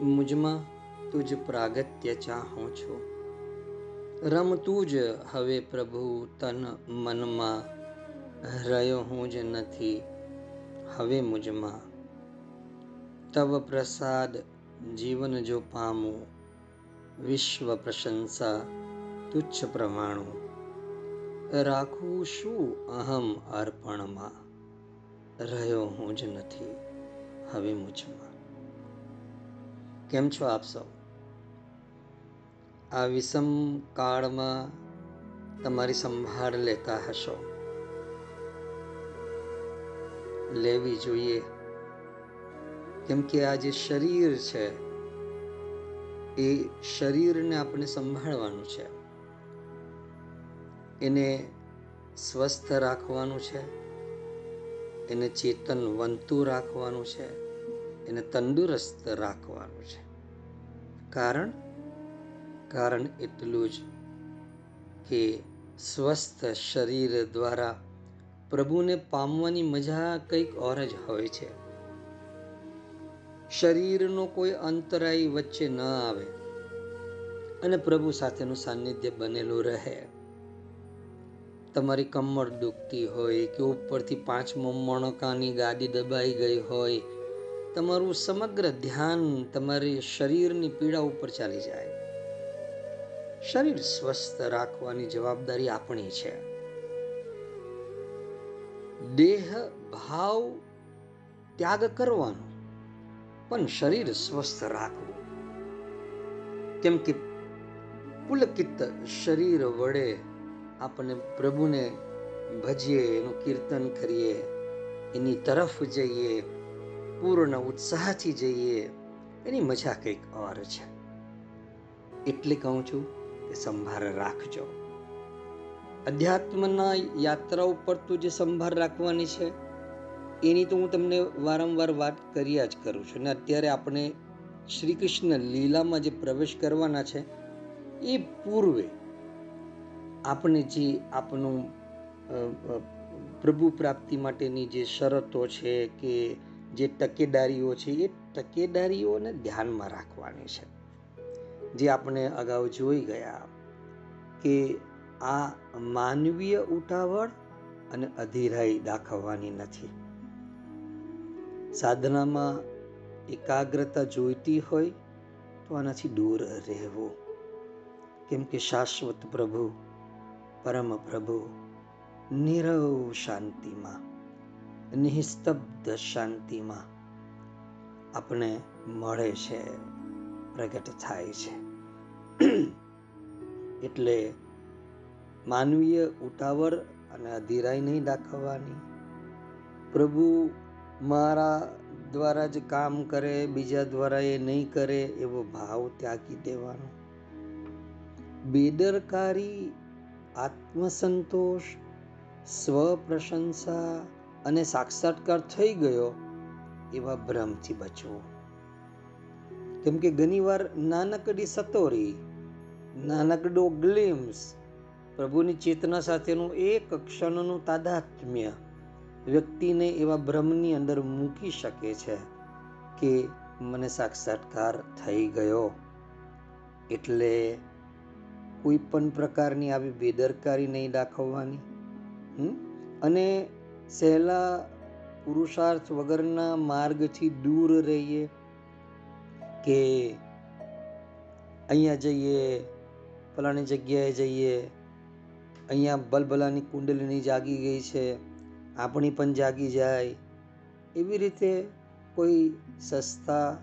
મુજમાં તુજ પ્રાગત્ય ચાહું છું. રમતું જ હવે પ્રભુ તન મનમાં, રહ્યો હું જ નથી હવે મુજમાં. તવ પ્રસાદ જીવન જો પામું, વિશ્વ પ્રશંસા તુચ્છ પ્રમાણું. રાખું શું અહમ અર્પણમાં, રહ્યો હું જ નથી હવે મુજમાં. કેમ છો આપ સૌ? આ વિષમ કાળમાં તમારી સંભાળ લેતા હશો. લેવી જોઈએ. કેમ કે આ જે શરીર છે, એ શરીરને આપણે સંભાળવાનું છે. એને સ્વસ્થ રાખવાનું છે. એને ચેતન વંતુ રાખવાનું છે. એને તંદુરસ્ત રાખવાનું છે. કારણ? કારણ એટલું જ કે સ્વસ્થ શરીર દ્વારા પ્રભુને પામવાની મજા કંઈક ઓર જ હોય છે. શરીરનો કોઈ અંતરાય વચ્ચે ન આવે અને પ્રભુ સાથેનું સાનિધ્ય બનેલું રહે. તમારી કમર દુખતી હોય કે ઉપરથી પાંચમો મણકાની ગાડી દબાઈ ગઈ હોય તમારું સમગ્ર ધ્યાન તમારી શરીરની પીડા ઉપર ચાલી જાય. શરીર સ્વસ્થ રાખવાની જવાબદારી આપણી છે. દેહ ભાવ ત્યાગ કરવાનો, પણ શરીર સ્વસ્થ રાખવું. કેમ કે પુલકિત શરીર વડે આપણે પ્રભુને ભજીએ, એનું કીર્તન કરીએ, એની તરફ જઈએ પૂર્ણ ઉત્સાહથી જઈએ, એની મજા કંઈક ઓર છે. એટલે કહું છું કે સંભાળ રાખજો. અધ્યાત્મના યાત્રા ઉપર તો જે સંભાળ રાખવાની છે, એની તો હું તમને વારંવાર વાત કર્યા જ કરું છું. અને અત્યારે આપણે શ્રી કૃષ્ણ લીલામાં જે પ્રવેશ કરવાના છે, એ પૂર્વે આપણે જે આપણું પ્રભુ પ્રાપ્તિ માટેની જે શરતો છે કે જે તકેદારીઓ છે, એ તકેદારીઓને ધ્યાનમાં રાખવાની છે. જે આપણે અગાઉ જોઈ ગયા કે આ માનવીય ઉતાવળ અને અધીરાઈ દાખવવાની નથી. સાધનામાં એકાગ્રતા જોઈતી હોય તો આનાથી દૂર રહેવું. કેમ કે શાશ્વત પ્રભુ, પરમ પ્રભુ, નિરવ શાંતિમાં નિસ્તબ્ધ શાંતિમાં આપણે મળે છે, પ્રગટ થાય છે. એટલે માનવીય ઉતાવળ અને અધીરાઈ નહીં દાખવવાની. પ્રભુ મારા દ્વારા જ કામ કરે, બીજા દ્વારા એ નહીં કરે એવો ભાવ ત્યાગી દેવાનો. બેદરકારી, આત્મસંતોષ સ્વ પ્રશંસા અને સાક્ષાત્કાર થઈ ગયો એવા ભ્રમથી બચવું. કેમ કે ઘણીવાર નાનકડી સતોરી, નાનકડો ગ્લિમ્સ પ્રભુની ચેતના સાથેનું એક ક્ષણનું તાદાત્મ્ય વ્યક્તિને એવા ભ્રમની અંદર મૂકી શકે છે કે મને સાક્ષાત્કાર થઈ ગયો. એટલે કોઈ પણ પ્રકારની આવી બેદરકારી નહીં દાખવવાની અને સહેલા પુરુષાર્થ વગરના માર્ગથી દૂર રહીએ કે અહીંયા જઈએ, ફલાણી જગ્યાએ જઈએ, અહીંયા બલબલાની કુંડલીની જાગી ગઈ છે, આપણી પણ જાગી જાય. એવી રીતે કોઈ સસ્તા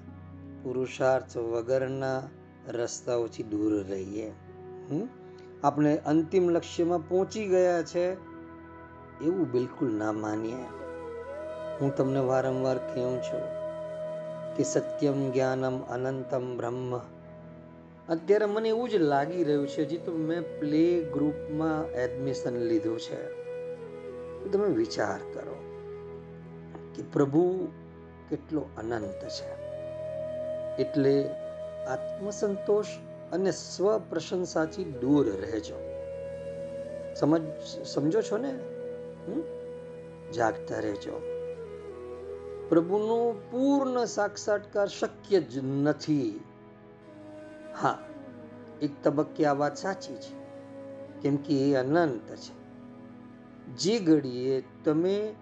પુરુષાર્થ વગરના રસ્તાઓથી દૂર રહીએ. આપણે અંતિમ લક્ષ્યમાં પહોંચી ગયા છે. એવું બિલકુલ ના માનીએ. હું તમને વારંવાર કહું છું કે સત્યમ જ્ઞાનમ અનંતમ બ્રહ્મ. અત્યારે મને એવું જ લાગી રહ્યું છે હજી તો મેં પ્લે ગ્રુપમાં એડમિશન લીધું છે. તમે વિચાર કરો કે પ્રભુ કેટલો અનંત છે. એટલે આત્મસંતોષ અને સ્વ પ્રશંસાથી દૂર રહેજો. સમજ, સમજો છો ને? જાગતા રહેજો. પ્રભુનો પૂર્ણ સાક્ષાત્કાર શક્ય જ નથી. હા, એક તબક્કે આ વાત સાચી છે, કેમ કે એ અનંત છે. જે ઘડીએ તમે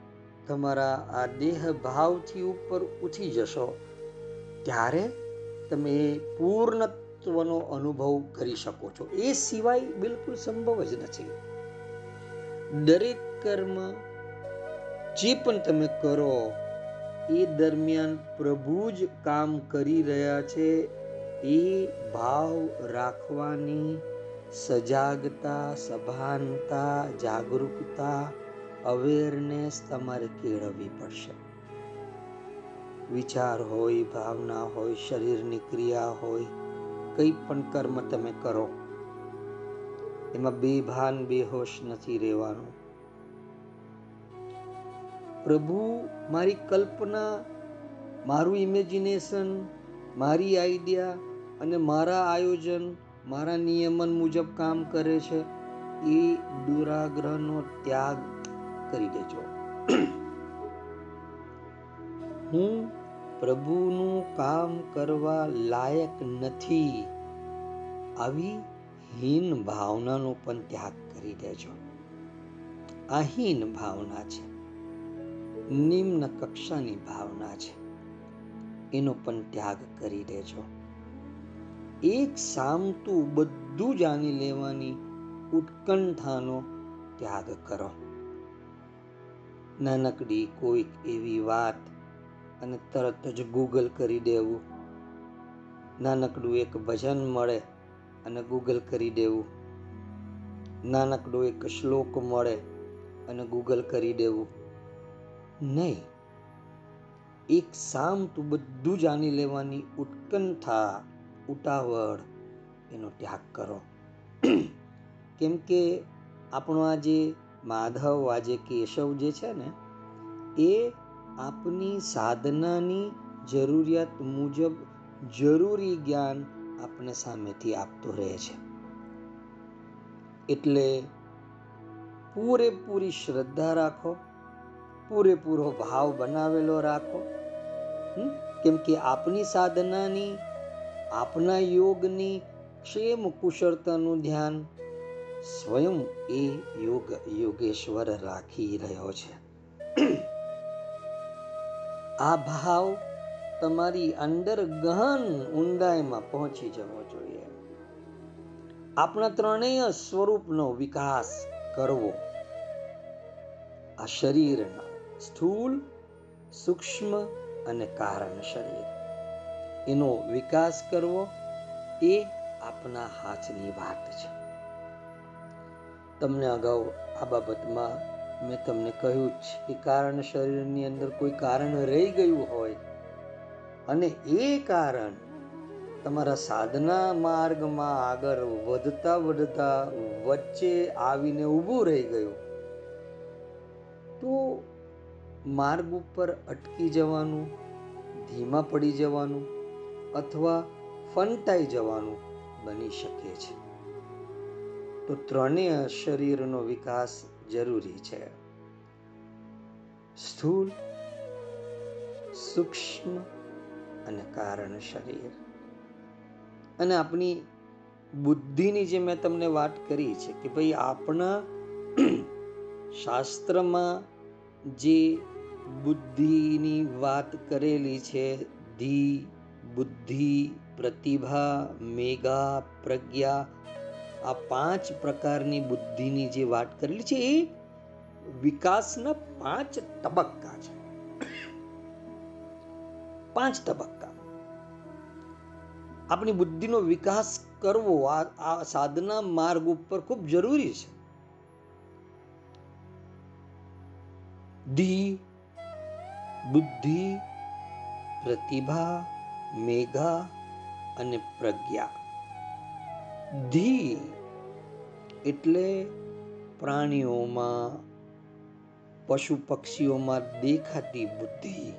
તમારા આ દેહ ભાવથી ઉપર ઉઠી જશો, ત્યારે તમે પૂર્ણત્વનો અનુભવ કરી શકો છો. એ સિવાય બિલકુલ સંભવ જ નથી. દરેક કર્મ જે પણ તમે કરો, એ દરમિયાન પ્રભુ જ કામ કરી રહ્યા છે, એ ભાવ રાખવાની સજાગતા, સભાનતા, જાગૃતતા અવેરનેસ તમારે કેળવવી પડશે. વિચાર હોય, ભાવના હોય, શરીરની ક્રિયા હોય, કંઈ પણ કર્મ તમે કરો, એમાં બેભાન, બેહોશ નથી રહેવાનું. પ્રભુ, મારી કલ્પના, મારું ઇમેજિનેશન મારી આઈડિયા અને મારા આયોજન, મારા નિયમન મુજબ કામ કરે છે, એ દુરાગ્રહનો ત્યાગ કરી દેજો. હું પ્રભુનું કામ કરવા લાયક નથી. આવી હીન ભાવનાનો પણ ત્યાગ કરી દેજો. આ હીન ભાવના છે. નિમ્ન કક્ષાની ભાવના છે. એનો પણ ત્યાગ કરી દેજો. એક સામતું બધું જાણી લેવાની ઉત્કંઠાનો ત્યાગ કરો. નાનકડી કોઈક એવી વાત અને તરત જ ગૂગલ કરી દેવું. નાનકડું એક ભજન મળે અને ગૂગલ કરી દેવું. નાનકડો એક શ્લોક મળે અને ગૂગલ કરી દેવું. નહીં. એક સામતું બધું જાણી લેવાની ઉત્કંઠા ઉતાવળ એનો ત્યાગ કરો. કેમ કે આપણો આ જે માધવ આજે કેશવ જે છે ને, એ આપની સાધનાની જરૂરિયાત મુજબ જરૂરી જ્ઞાન આપણે સામેથી આપતો રહે છે. એટલે પૂરેપૂરી શ્રદ્ધા રાખો. પૂરેપૂરો ભાવ બનાવેલો રાખો. કેમ કે આપની સાધનાની, આપના યોગની ક્ષેમ કુશળતાનું ધ્યાન સ્વયં એ યોગ, યોગેશ્વર રાખી રહ્યો છે. આ ભાવ તમારી અંદર ગહન ઊંડાઈમાં પહોંચી જવો જોઈએ. આપણા ત્રણેય સ્વરૂપનો વિકાસ કરવો. આ શરીરના સ્થૂળ, સૂક્ષ્મ અને કારણ શરીર. એનો વિકાસ કરવો એ આપના હાથની વાત છે. તમને અગાઉ આ બાબતમાં મેં તમને કહ્યું જ કે કારણ શરીરની અંદર કોઈ કારણ રહી ગયું હોય અને એ કારણ તમારા સાધના માર્ગમાં આગળ વધતા વધતા વચ્ચે આવીને ઊભું રહી ગયું, તો માર્ગ ઉપર અટકી જવાનું, ધીમા પડી જવાનું અથવા ફંટાઈ જવાનું બની શકે છે. તો ત્રણેય શરીરનો વિકાસ જરૂરી છે. સ્થૂળ, સૂક્ષ્મ અને કારણ શરીર. અને આપણી બુદ્ધિની જે મેં તમને વાત કરી છે કે ભાઈ આપણા શાસ્ત્રમાં જે બુદ્ધિની વાત કરેલી છે, ધી બુદ્ધિ, પ્રતિભા મેઘા પ્રજ્ઞા, આ પાંચ પ્રકારની બુદ્ધિની જે વાત કરેલી છે, એ વિકાસના પાંચ તબક્કા છે. પાંચ તબક્કા. આપણી બુદ્ધિનો વિકાસ કરવો આ સાધના માર્ગ ઉપર ખૂબ જરૂરી છે. ધી બુદ્ધિ, પ્રતિભા, મેઘા અને પ્રજ્ઞા. ધી એટલે પ્રાણીઓમાં પશુ પક્ષીઓમાં દેખાતી બુદ્ધિ.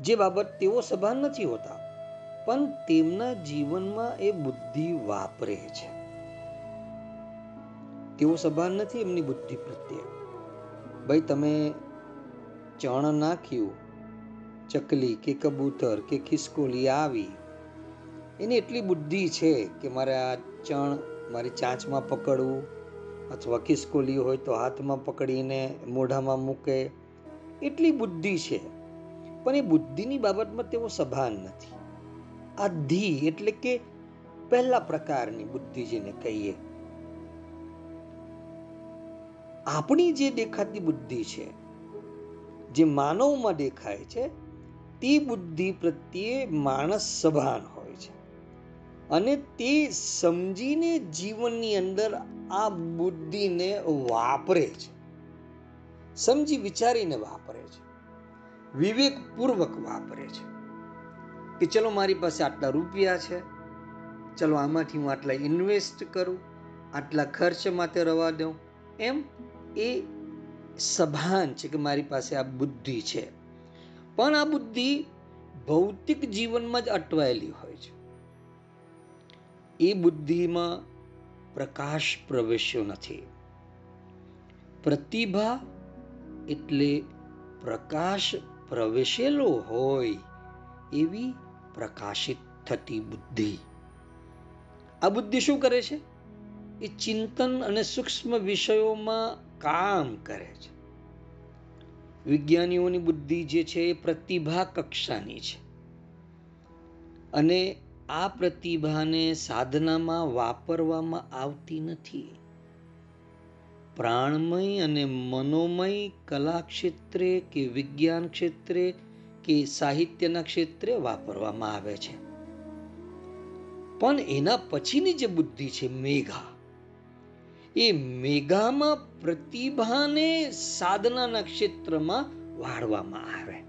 જે બાબત તેઓ સભાન નથી હોતા, પણ તેમના જીવનમાં એ બુદ્ધિ વાપરે છે. તેઓ સભાન નથી, એમની બુદ્ધિ પ્રત્યે. ભાઈ, તમે ચણ નાખ્યું, ચકલી કે કબૂતર કે ખિસકોલી આવી, એની એટલી બુદ્ધિ છે કે મારે આ ચણ મારી ચાંચમાં પકડવું અથવા ખિસકોલી હોય તો હાથમાં પકડીને મોઢામાં મૂકે, એટલી બુદ્ધિ છે. પણ એ બુદ્ધિની બાબતમાં તેઓ સભાન નથી. આ ધી એટલે કે પહેલા પ્રકારની બુદ્ધિ જેને કહીએ આપણી જે દેખાતી બુદ્ધિ છે, જે માનવમાં દેખાય છે, તે બુદ્ધિ પ્રત્યે માણસ સભાન હોય છે. અને તે સમજીને જીવનની અંદર આ બુદ્ધિને વાપરે છે. સમજી વિચારીને વાપરે છે. વિવેકપૂર્વક વાપરે છે. કે ચલો મારી પાસે આટલા રૂપિયા છે, ચલો આમાંથી હું આટલા ઇન્વેસ્ટ કરું, આટલા ખર્ચ માટે રવા દઉં, એમ એ સભાન છે કે મારી પાસે આ બુદ્ધિ છે. પણ આ બુદ્ધિ ભૌતિક જીવનમાં જ અટવાયેલી હોય છે. એ બુદ્ધિમાં પ્રકાશ પ્રવેશ્યો નથી. પ્રતિભા એટલે પ્રકાશ પ્રવેશેલો હોય એવી પ્રકાશિત થતી બુદ્ધિ. આ બુદ્ધિ શું કરે છે? એ ચિંતન અને સૂક્ષ્મ વિષયોમાં કામ કરે છે. વિજ્ઞાનીઓની બુદ્ધિ જે છે એ પ્રતિભા કક્ષાની છે. અને આ પ્રતિભાને સાધનામાં વાપરવામાં આવતી નથી. પ્રાણમય અને મનોમય કલા ક્ષેત્રે કે વિજ્ઞાન ક્ષેત્રે કે સાહિત્યના ક્ષેત્રે વાપરવામાં આવે છે. પણ એના પછીની જે બુદ્ધિ છે, મેઘા એ મેઘામાં પ્રતિભાને સાધનાના ક્ષેત્રમાં વાળવામાં આવે.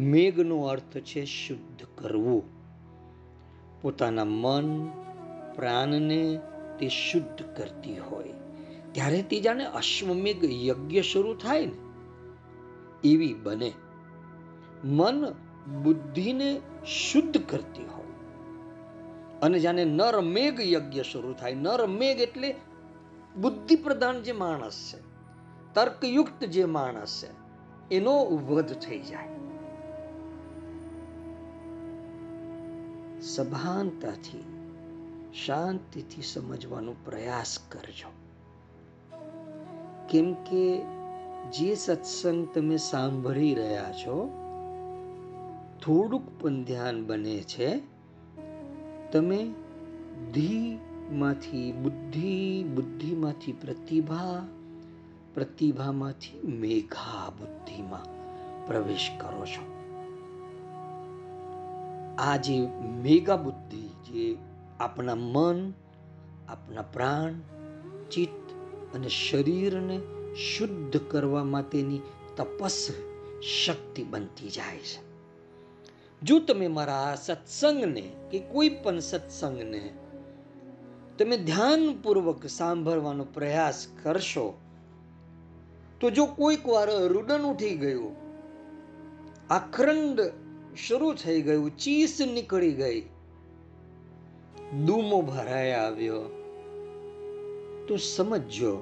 મેઘનો અર્થ છે શુદ્ધ કરવું. પોતાના મન, પ્રાણને તે શુદ્ધ કરતી હોય. ત્યારે તે જાણે અશ્વમેઘ યજ્ઞ શરૂ થાય ને, એવી બને. મન બુદ્ધિને શુદ્ધ કરતી હોય. અને જાણે નર મેઘ યજ્ઞ શરૂ થાય. નર મેઘ એટલે બુદ્ધિ પ્રધાન જે માણસ છે, તર્કયુક્ત જે માણસ છે, એનો વધ થઈ જાય. સભાનતાથી, શાંતિથી સમજવાનો પ્રયાસ કરજો. કેમ કે જે સત્સંગ તમે સાંભળી રહ્યા છો, થોડુંક પણ ધ્યાન બને છે તમે ધીમાંથી, બુદ્ધિ, બુદ્ધિમાંથી પ્રતિભા, પ્રતિભામાંથી મેઘા બુદ્ધિમાં પ્રવેશ કરો છો. આ જે મેગા બુદ્ધિ જે આપણા મન, આપણા પ્રાણ, ચિત્ત અને શરીરને શુદ્ધ કરવા માટેની તપસ શક્તિ બનતી જાય છે. જો તમે મારા સત્સંગને કે કોઈ પણ સત્સંગને તમે ધ્યાનપૂર્વક સાંભળવાનો પ્રયાસ કરશો, તો જો કોઈક વાર રુદન ઉઠી ગયું, આખરંડ શરૂ થઈ ગયું, ચીસ નીકળી ગઈ, દુમો ભરાઈ આવ્યો, તો સમજો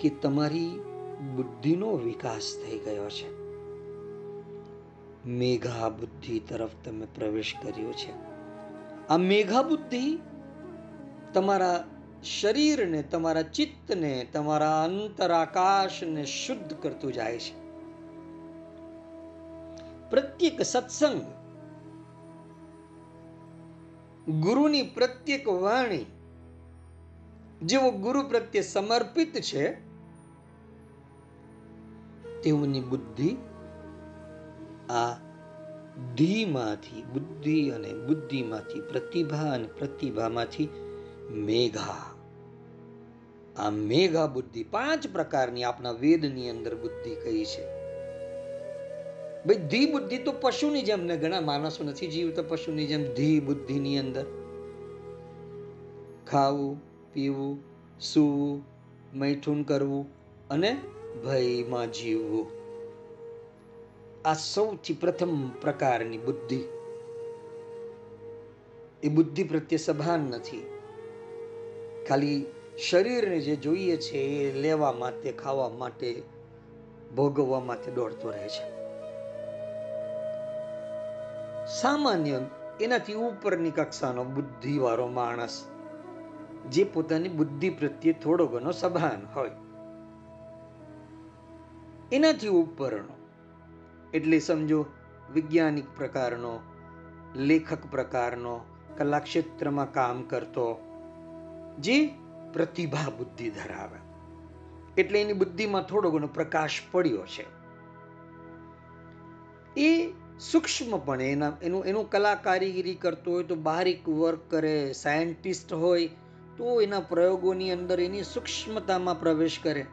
કે તમારી બુદ્ધિનો વિકાસ થઈ ગયો છે. મેઘા બુદ્ધિ તરફ તમે પ્રવેશ કર્યો છે. આ મેઘા બુદ્ધિ તમારા શરીરને, તમારા ચિત્તને, તમારા અંતરાકાશને શુદ્ધ કરતું જાય છે. પ્રત્યેક સત્સંગ ગુરુની પ્રત્યેક વાણી જેવો ગુરુ પ્રત્યે સમર્પિત છે, તેઓની બુદ્ધિ આ ધીમાંથી બુદ્ધિ અને બુદ્ધિમાંથી પ્રતિભા અને પ્રતિભામાંથી મેઘા. આ મેઘા બુદ્ધિ પાંચ પ્રકારની આપણા વેદની અંદર બુદ્ધિ કહી છે. ભાઈ ધી બુદ્ધિ તો પશુની જેમ ને ઘણા માણસો નથી જીવતા, પશુની જેમ ધી બુદ્ધિની અંદર. ખાવું, પીવું, સૂવું, મૈથુન કરવું અને ભયમાં જીવવું. આ સૌથી પ્રથમ પ્રકારની બુદ્ધિ. એ બુદ્ધિ પ્રત્યે સભાન નથી. ખાલી શરીરને જે જોઈએ છે એ લેવા માટે, ખાવા માટે, ભોગવવા માટે દોડતો રહે છે. સામાન્ય એનાથી ઉપરની કક્ષાનો બુદ્ધિવાળો માણસ, જે પોતાની બુદ્ધિ પ્રત્યે થોડો ઘણો સભાન હોય, એનાથી ઉપરનો એટલે સમજો, વૈજ્ઞાનિક પ્રકારનો, લેખક પ્રકારનો કલા ક્ષેત્રમાં કામ કરતો, જે પ્રતિભા બુદ્ધિ ધરાવે. એટલે એની બુદ્ધિમાં થોડો ઘણો પ્રકાશ પડ્યો છે. એ સૂક્ષ્મપણે એના, એનું એનું કલા કારીગીરી કરતો હોય તો બારીક વર્ક કરે, સાયન્ટિસ્ટ હોય, તો એના પ્રયોગોની અંદર એની સૂક્ષ્મતામાં પ્રવેશ કરે.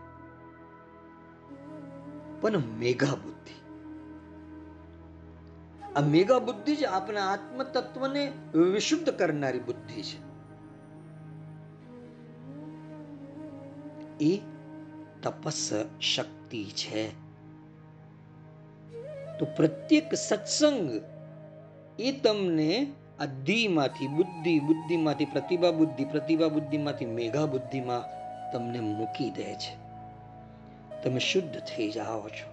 પણ મેઘા આ મેગા બુદ્ધિ જ આપણા આત્મ તત્વને વિશુદ્ધ કરનારી બુદ્ધિ છે. એ તપસ શક્તિ છે. તો પ્રત્યેક સત્સંગ એ તમને આ માંથી બુદ્ધિ, બુદ્ધિમાંથી પ્રતિભા બુદ્ધિ, પ્રતિભા બુદ્ધિમાંથી મેઘા બુદ્ધિમાં તમને મૂકી દે છે. તમે શુદ્ધ થઈ જાઓ છો.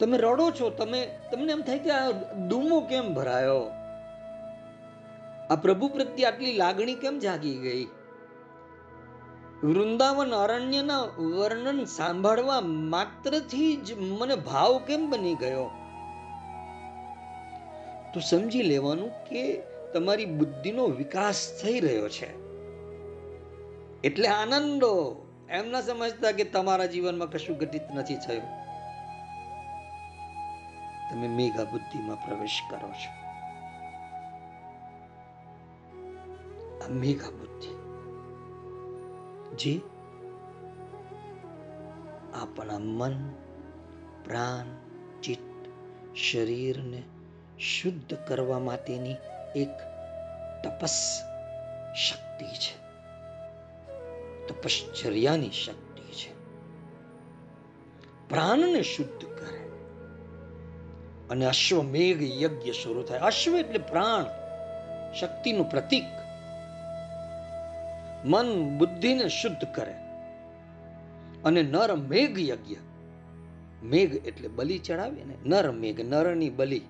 તમે રડો છો, તમે, તમને એમ થાય કે આ ડૂમો કેમ ભરાયો? આ પ્રભુ પ્રત્યે આટલી લાગણી કેમ જાગી ગઈ? વૃંદાવન અરણ્યના વર્ણન સાંભળવા માત્રથી જ મને ભાવ કેમ બની ગયો? તો સમજી લેવાનું કે તમારી બુદ્ધિનો વિકાસ થઈ રહ્યો છે. એટલે આનંદો. એમ ના સમજતા કે તમારા જીવનમાં કશું ઘટિત નથી થયું. તમે મેઘા બુદ્ધિમાં પ્રવેશ કરો છો. મેઘા બુદ્ધિ જે આપણા મન, પ્રાણ, ચિત્ત, શરીરને શુદ્ધ કરવા માટેની એક તપસ શક્તિ છે. તપશ્ચર્યાની શક્તિ છે. પ્રાણને શુદ્ધ કરે. અને અશ્વમેઘ યજ્ઞ શરૂ થાય. અશ્વ એટલે પ્રાણ, શક્તિનું પ્રતીક. મન બુદ્ધિને શુદ્ધ કરે અને નર મેઘ યજ્ઞ. મેઘ એટલે બલિ ચડાવે ને. નર મેઘ, નરની બલિ.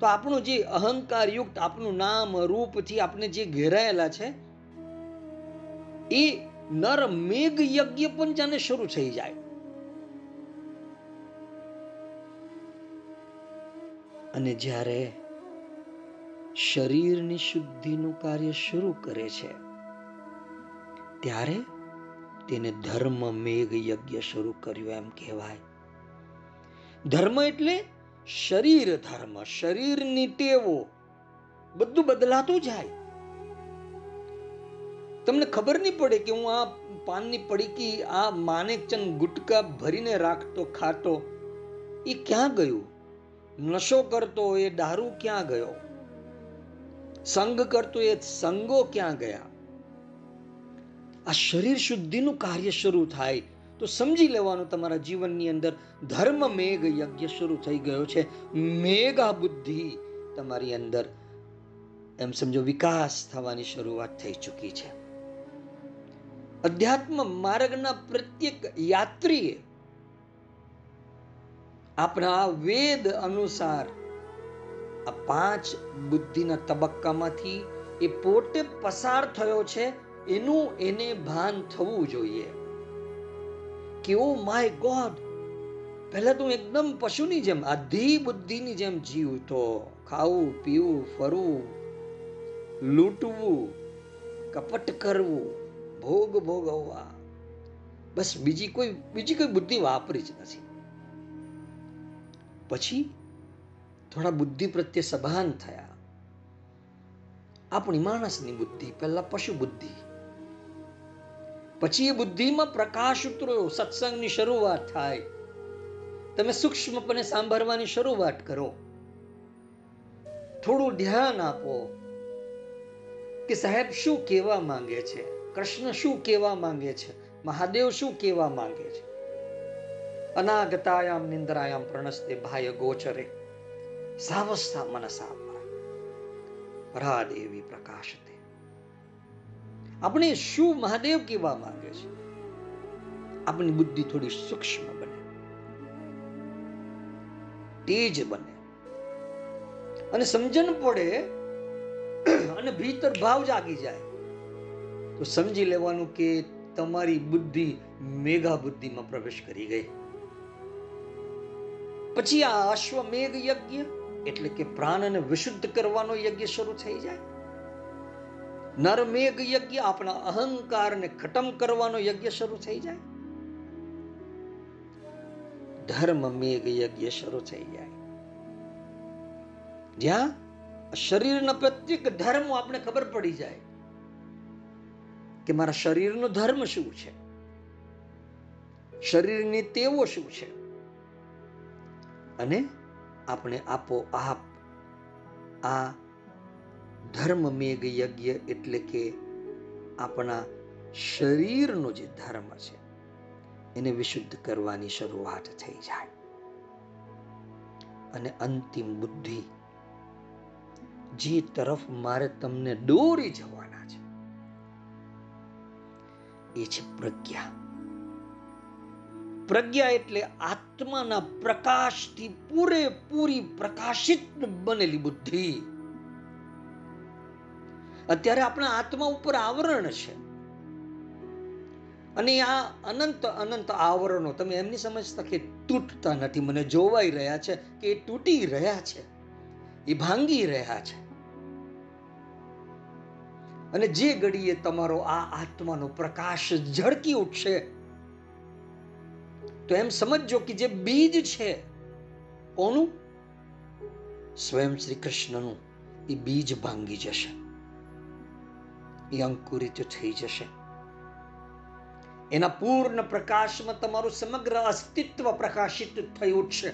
તો આપણું જે અહંકાર યુક્ત આપણું નામ, રૂપથી આપણે જે ઘેરાયેલા છે, એ નર મેઘ યજ્ઞ પણ જાણે શરૂ થઈ જાય. અને જ્યારે શરીરની શુદ્ધિનું કાર્ય શરૂ કરે છે, ત્યારે તેને ધર્મ મેઘ યજ્ઞ શરૂ કર્યું એમ કહેવાય. ધર્મ એટલે શરીર ધર્મ, શરીરની ટેવો, બધું બદલાતું જાય. તમને ખબર નહીં પડે કે હું આ પાનની પડીકી, આ માનેકચંદ ગુટકા ભરીને રાખતો, ખાતો, એ ક્યાં ગયું? નશો કરતો એ દારૂ ક્યાં ગયો? સંગ કરતો એ સંગો ક્યાં ગયા? આ શરીર શુદ્ધિનું કાર્ય શરૂ થાય તો સમજી લેવાનું તમારા જીવનની અંદર ધર્મ મેઘ યજ્ઞ શરૂ થઈ ગયો છે. મેઘા બુદ્ધિ તમારી અંદર, એમ સમજો, વિકાસ થવાની શરૂઆત થઈ ચૂકી છે. અધ્યાત્મ માર્ગના પ્રત્યેક યાત્રીએ આપણા વેદ અનુસાર આ પાંચ બુદ્ધિના તબક્કામાંથી એ પોતે પસાર થયો છે, એનું એને ભાન થવું જોઈએ. કે ઓ માય ગોડ પહેલા તો એકદમ પશુની જેમ આધી બુદ્ધિની જેમ જીવતો ખાવું, પીવું, ફરવું, લૂંટવું, કપટ કરવું, ભોગ ભોગવવા. બસ બીજી કોઈ બીજી કોઈ બુદ્ધિ વાપરી જ નથી. પછી થોડા બુદ્ધિ પ્રત્યે સભાન થયા. આપણી માણસની બુદ્ધિ પહેલા પશુ બુદ્ધિ. પછી એ બુદ્ધિમાં પ્રકાશ ઉતર્યો, સત્સંગની શરૂઆત થાય. તમે સૂક્ષ્મપણે સાંભળવાની શરૂઆત કરો. થોડું ધ્યાન આપો કે સાહેબ શું કહેવા માંગે છે? કૃષ્ણ શું કહેવા માંગે છે? મહાદેવ શું કહેવા માંગે છે? અનાગતાયામ નિંદ્રાયામ પ્રણસ્તે ભાય ગોચરે સાવસ્થા મનસા પરાદેવી પ્રકાશતે આપણે શું મહાદેવ કહેવા માંગે છે આપણી બુદ્ધિ થોડી સૂક્ષ્મ બને તેજ બને અને સમજણ પડે અને ભીતર ભાવ જાગી જાય તો સમજી લેવાનું કે તમારી બુદ્ધિ મેઘા બુદ્ધિમાં પ્રવેશ કરી ગઈ પછી આ અશ્વમેઘ યજ્ઞ એટલે કે પ્રાણને વિશુદ્ધ કરવાનો યજ્ઞ શરૂ થઈ જાય. નરમેઘ યજ્ઞ આપણા અહંકારને ખતમ કરવાનો યજ્ઞ શરૂ થઈ જાય. ધર્મ મેઘ યજ્ઞ શરૂ થઈ જાય. જ્યાં શરીરના પ્રત્યેક ધર્મ આપણે ખબર પડી જાય કે મારા શરીરનો ધર્મ શું છે? શરીરની તેવો શું છે? અને આપણે આપોઆપ આ ધર્મ મેઘ યજ્ઞ એટલે કે આપણા શરીરનો જે ધર્મ છે, એને વિશુદ્ધ કરવાની શરૂઆત થઈ જાય. અને અંતિમ બુદ્ધિ જે તરફ મારે તમને દોરી જવાના છે, એ છે પ્રજ્ઞા. પ્રજ્ઞા એટલે આત્માના પ્રકાશથી પૂરેપૂરી પ્રકાશિત બનેલી બુદ્ધિ. અત્યારે આપણા આત્મા ઉપર આવરણ છે. અને આ અનંત અનંત આવરણો, તમે એમની સમજતા કે તૂટતા નથી. મને જોવાઈ રહ્યા છે કે એ તૂટી રહ્યા છે. એ ભાંગી રહ્યા છે. અને જે ઘડીએ તમારો આ આત્માનો પ્રકાશ ઝળકી ઉઠશે તો એમ સમજો કે જે બીજ છે, કોનું? સ્વયં શ્રી કૃષ્ણનું. એ બીજ ભાંગી જશે. એ અંકુરિત થઈ જશે. એના પૂર્ણ પ્રકાશમાં તમારું સમગ્ર અસ્તિત્વ પ્રકાશિત થઈ ઉઠશે.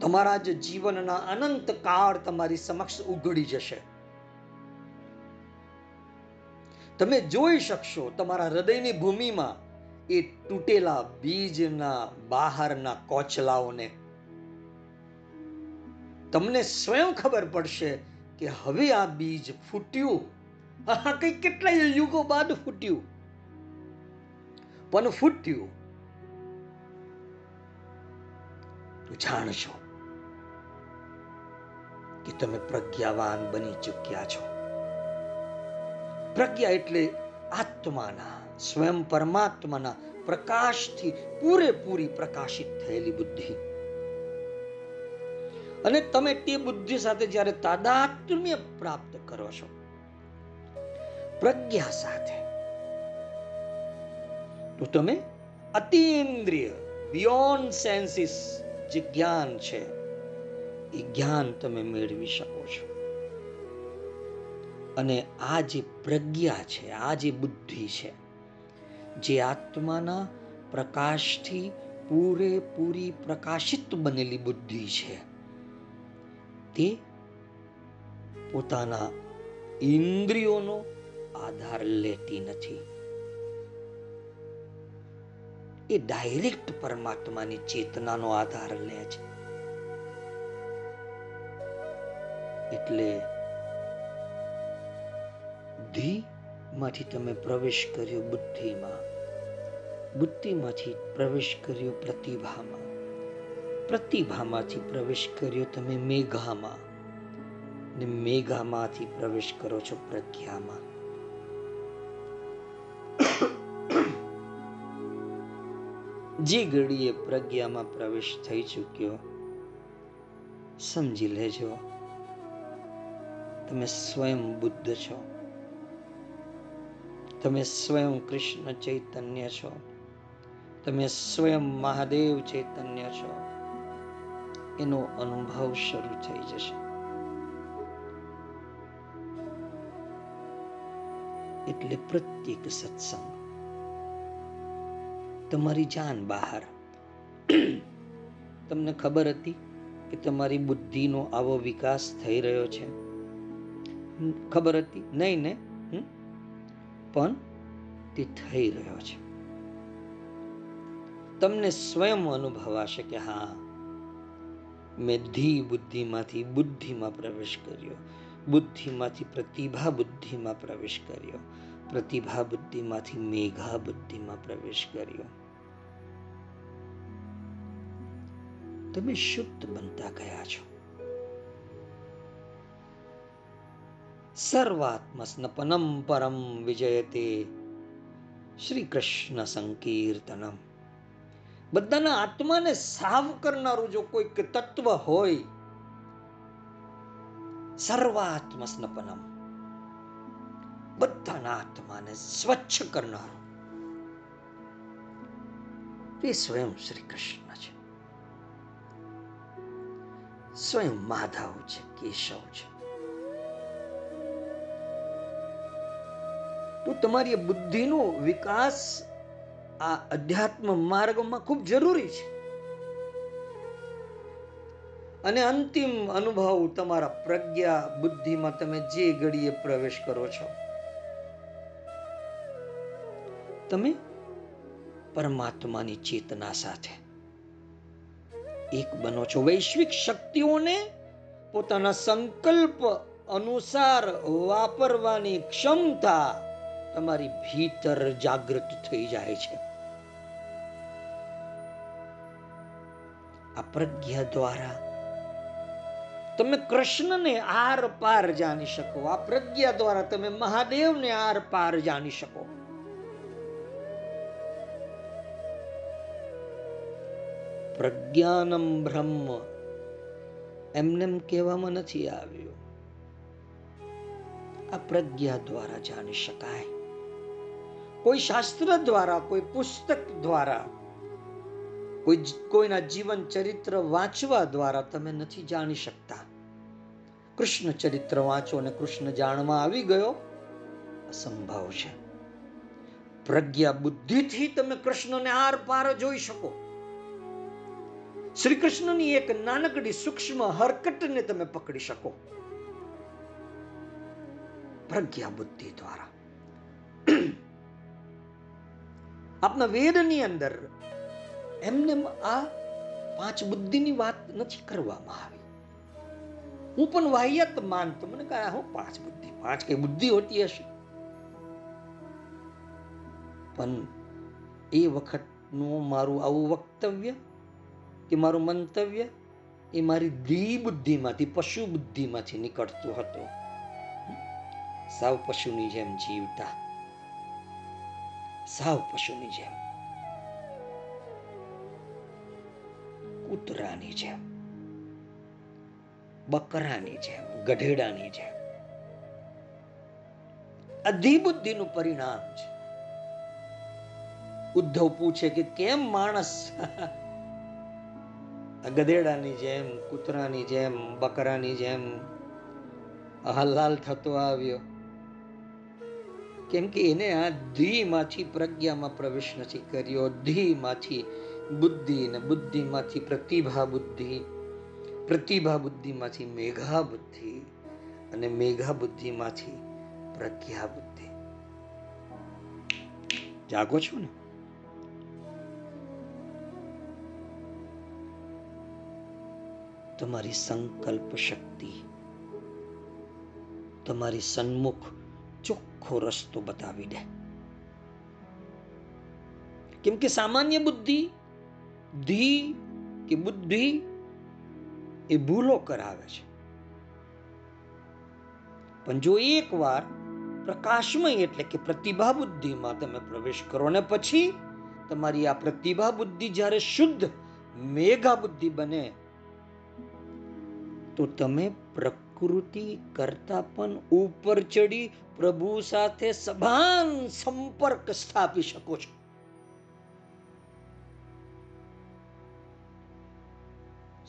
તમારા જ જીવનના અનંત કાળ તમારી સમક્ષ ઉઘડી જશે. તમે જોઈ શકશો તમારા હૃદયની ભૂમિમાં એ તૂટેલા બીજના બહારના કોચલાઓને. તમને સ્વયં ખબર પડશે કે હવે આ બીજ ફૂટ્યું. કઈ કેટલાય યુગો બાદ ફૂટ્યું. પણ ફૂટ્યું. તો જાણશો કે તમે પ્રજ્ઞાવાન બની ચૂક્યા છો. પ્રજ્ઞા એટલે આત્માના સ્વયં પરમાત્માના પ્રકાશથી પૂરેપૂરી પ્રકાશિત થયેલી બુદ્ધિ. અને તમે તે બુદ્ધિ સાથે જ્યારે તાદાત્મ્ય પ્રાપ્ત કરો છો, પ્રજ્ઞા સાથે, તો તમે અતિન્દ્રિય બિયોન્ડ સેન્સીસ જે જ્ઞાન છે, એ જ્ઞાન તમે મેળવી શકો છો. અને આ જે પ્રજ્ઞા છે, આ જે બુદ્ધિ છે જે આત્માના પ્રકાશથી પૂરેપૂરી પ્રકાશિત બનેલી બુદ્ધિ છે. તે પોતાના ઇન્દ્રિયોનો આધાર લેતી નથી. એ ડાયરેક્ટ પરમાત્માની ચેતનાનો આધાર લે છે. એટલે બુદ્ધિમાંથી તમે પ્રવેશ કર્યો બુદ્ધિમાં. બુદ્ધિમાંથી પ્રવેશ કર્યો પ્રતિભામાં. પ્રતિભામાંથી પ્રવેશ કર્યો તમે મેઘામાં. ને મેઘામાંથી પ્રવેશ કરો છો પ્રજ્ઞામાં. જે ઘડીએ પ્રજ્ઞામાં પ્રવેશ થઈ ચૂક્યો, સમજી લેજો, તમે સ્વયં બુદ્ધ છો. તમે સ્વયં કૃષ્ણ ચૈતન્ય છો. તમે સ્વયં મહાદેવ ચૈતન્ય છો. એનો અનુભવ શરૂ થઈ જશે. એટલે પ્રત્યેક સત્સંગ. તમારી જાન બહાર. તમને ખબર હતી કે તમારી બુદ્ધિનો આવો વિકાસ થઈ રહ્યો છે? ખબર હતી? નહીં ને? પણ તે થઈ રહ્યો છે. તમને સ્વયં અનુભવાશે કે હા, મેં ધી બુદ્ધિમાંથી બુદ્ધિમાં પ્રવેશ કર્યો. બુદ્ધિમાંથી પ્રતિભા બુદ્ધિમાં પ્રવેશ કર્યો. પ્રતિભા બુદ્ધિમાંથી મેઘા બુદ્ધિમાં પ્રવેશ કર્યો. તમે શુદ્ધ બનતા ગયા છો. સર્વાત્મસ્નપનમ પરમ વિજયતે. શ્રી કૃષ્ણ સંકીર્તનમ. બધાના આત્માને સાવ કરનારું જો કોઈક તત્વ હોય સર્વાત્મ સ્નપનમ બધાના આત્માને સ્વચ્છ કરનારું. તે સ્વયં શ્રી કૃષ્ણ છે. સ્વયં માધવ છે, કેશવ છે. તો તમારી બુદ્ધિનો વિકાસ આ અધ્યાત્મ માર્ગમાં ખૂબ જરૂરી છે. અને અંતિમ અનુભવ તમારા પ્રજ્ઞા બુદ્ધિમાં તમે જે ઘડીએ પ્રવેશ કરો છો. તમે પરમાત્માની ચેતના સાથે એક બનો છો. વૈશ્વિક શક્તિઓને પોતાના સંકલ્પ અનુસાર વાપરવાની ક્ષમતા તમારી ભીતર જાગૃત થઈ જાય છે. આ દ્વારા. તમે કૃષ્ણને આર પાર જાણી શકો. આ પ્રજ્ઞા દ્વારા તમે મહાદેવને આર પાર જાણી શકો. પ્રજ્ઞાનમ બ્રહ્મ. એમને કહેવામાં નથી આવ્યું. આ પ્રજ્ઞા દ્વારા જાણી શકાય. કોઈ શાસ્ત્ર દ્વારા, કોઈ પુસ્તક દ્વારા કોઈ કોઈના જીવન ચરિત્ર વાંચવા દ્વારા તમે નથી જાણી શકતા. કૃષ્ણ ચરિત્ર વાંચો અને કૃષ્ણ જાણવા આવી ગયો, અસંભવ છે. પ્રજ્ઞા બુદ્ધિથી તમે કૃષ્ણને આર પાર જોઈ શકો. શ્રી કૃષ્ણની એક નાનકડી સૂક્ષ્મ હરકતને તમે પકડી શકો. પ્રજ્ઞા બુદ્ધિ દ્વારા. આપના વેદની અંદર એમને આ પાંચ બુદ્ધિની વાત નથી કરવામાં આવી. હું પણ વાહ્યત માનતો મને કહે હું પાંચ બુદ્ધિ, પાંચ કઈ બુદ્ધિ હોતી હશે. પણ એ વખતનું મારું આવું વક્તવ્ય કે મારું મંતવ્ય એ મારી ધી બુદ્ધિમાંથી, પશુ બુદ્ધિમાંથી નીકળતો હતો. સાવ પશુની જેમ જીવતા. સાવ પશુની જેમ. કૂતરાની જેમ, બકરાની જેમ, ગઢેડાની જેમ. અધિબુદ્ધિનું પરિણામ છે. ઉદ્ધવ પૂછે કે કેમ માણસ? ગધેડાની જેમ, કૂતરાની જેમ, બકરાની જેમ હલાલ થતો આવ્યો. કેમ કે એને આ ધીમાંથી પ્રજ્ઞામાં પ્રવેશ નથી કર્યો, ધીમાંથી બુદ્ધિ ને બુદ્ધિમાંથી પ્રતિભા બુદ્ધિ પ્રતિભા બુદ્ધિમાંથી મેઘા બુદ્ધિ અને મેઘા બુદ્ધિમાંથી પ્રજ્ઞા બુદ્ધિ જાગો છો ને? તમારી સંકલ્પ શક્તિ, તમારી સન્મુખ ચોખ્ખો રસ્તો બતાવી દે. કેમ કે સામાન્ય બુદ્ધિ ધી કે બુદ્ધિ એ ભૂલો કરાવે છે. પણ જો એકવાર પ્રકાશમય એટલે કે પ્રતિભા બુદ્ધિમાં તમે પ્રવેશ કરો ને પછી તમારી આ પ્રતિભા બુદ્ધિ જ્યારે શુદ્ધ મેઘા બુદ્ધિ બને, તો તમે પ્રકૃતિ કરતા પણ ઉપર ચડી પ્રભુ સાથે સભાન સંપર્ક સ્થાપી શકો છો.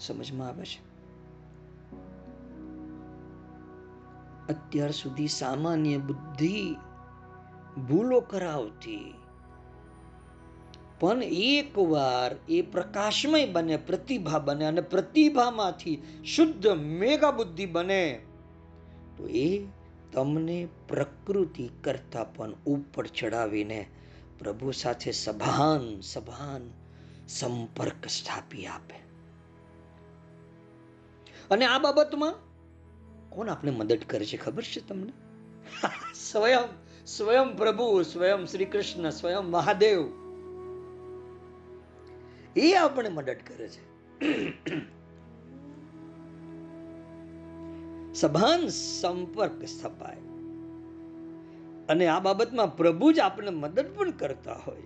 સમજમાં આવે છે. અત્યાર સુધી સામાન્ય બુદ્ધિ ભૂલો કરાવતી. પણ એકવાર એ પ્રકાશમય બને, પ્રતિભા બને અને પ્રતિભામાંથી શુદ્ધ મેગા બુદ્ધિ બને, તો એ તમને પ્રકૃતિ કરતા પણ ઉપર ચડાવીને પ્રભુ સાથે સભાન સભાન સંપર્ક સ્થાપી આપે. અને આ બાબતમાં કોણ આપણે મદદ કરે છે ખબર છે તમને? સ્વયં સ્વયં પ્રભુ, સ્વયં શ્રી કૃષ્ણ, સ્વયં મહાદેવ. એ આપણે મદદ કરે છે. સભાન સંપર્ક સ્થપાય. અને આ બાબતમાં પ્રભુ જ આપણને મદદ પણ કરતા હોય.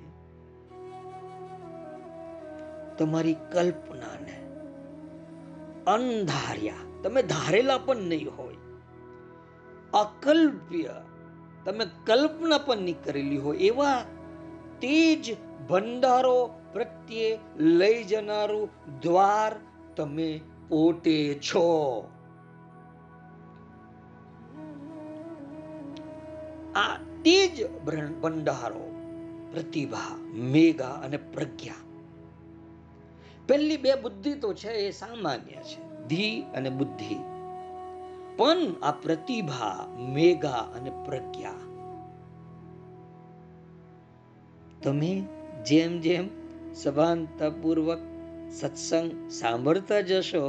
તમારી કલ્પનાને અંધાર્યા તમે ધારેલા પણ નહીં હોય. અકલ્પ્ય. તમે કલ્પના પણ નહીં કરેલી હોય. એવા તેજ ભંડારો પ્રત્યે લઈ જનારું દ્વાર તમે પોતે છો. આ તેજ ભંડારો પ્રતિભા મેઘા અને પ્રજ્ઞા પહેલી બે બુદ્ધિ તો છે એ સામાન્ય છે. ધી અને બુદ્ધિ. પણ આ પ્રતિભા, મેઘા અને પ્રજ્ઞા. તમે જેમ જેમ સભાનતાપૂર્વક સત્સંગ સાંભળતા જશો,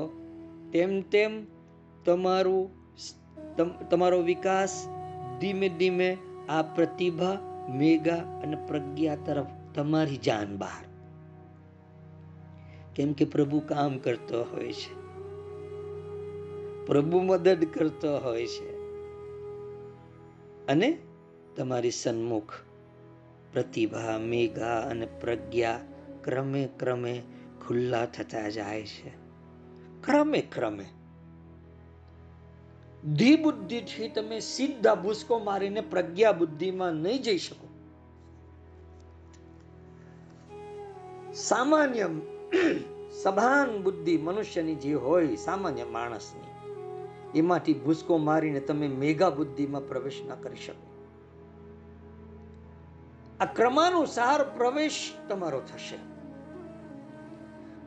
તેમ તેમ તમારું તમારો વિકાસ ધીમે ધીમે આ પ્રતિભા, મેઘા અને પ્રજ્ઞા તરફ તમારી જાન બહાર કેમ કે પ્રભુ કામ કરતો હોય છે. પ્રભુ મદદ કરતો હોય છે. અને તમારી સન્મુખ પ્રતિભા, મેઘા અને પ્રજ્ઞા ક્રમે ક્રમે ખુલ્લા થતા જાય છે. ક્રમે ક્રમે. ધી બુદ્ધિથી તમે સીધા ભૂસકો મારીને પ્રજ્ઞા બુદ્ધિમાં નહીં જઈ શકો. સામાન્ય સભાન બુદ્ધિ મનુષ્યની જે હોય સામાન્ય માણસની, એમાંથી ભૂસકો મારીને તમે મેગા બુદ્ધિમાં પ્રવેશ ના કરી શકો. આ ક્રમાનુસાર પ્રવેશ તમારો થશે.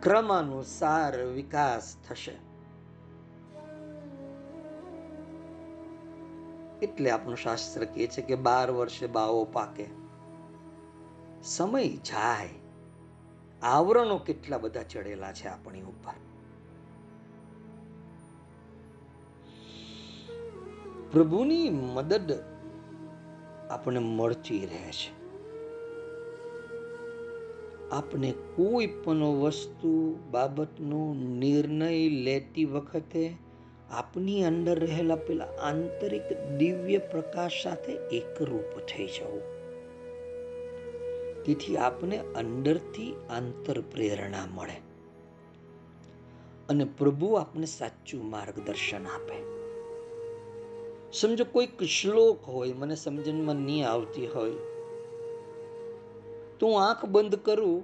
ક્રમાનુસાર વિકાસ થશે. એટલે આપણું શાસ્ત્ર કહે છે કે બાર વર્ષે બાવો પાકે. સમય જાય. આવરણો કેટલા બધા ચડેલા છે આપણી ઉપર. પ્રભુની મદદ આપણને મળતી રહે છે. આપણે કોઈ પણ વસ્તુ બાબતનો નિર્ણય લેતી વખતે આપની અંદર રહેલા પેલા આંતરિક દિવ્ય પ્રકાશ સાથે એકરૂપ થઈ જવું. તેથી આપને અંદરથી આંતર પ્રેરણા મળે. અને પ્રભુ આપને સાચું માર્ગદર્શન આપે. સમજો કોઈક શ્લોક હોય, મને સમજણમાં નહીં આવતી હોય, તો હું આંખ બંધ કરું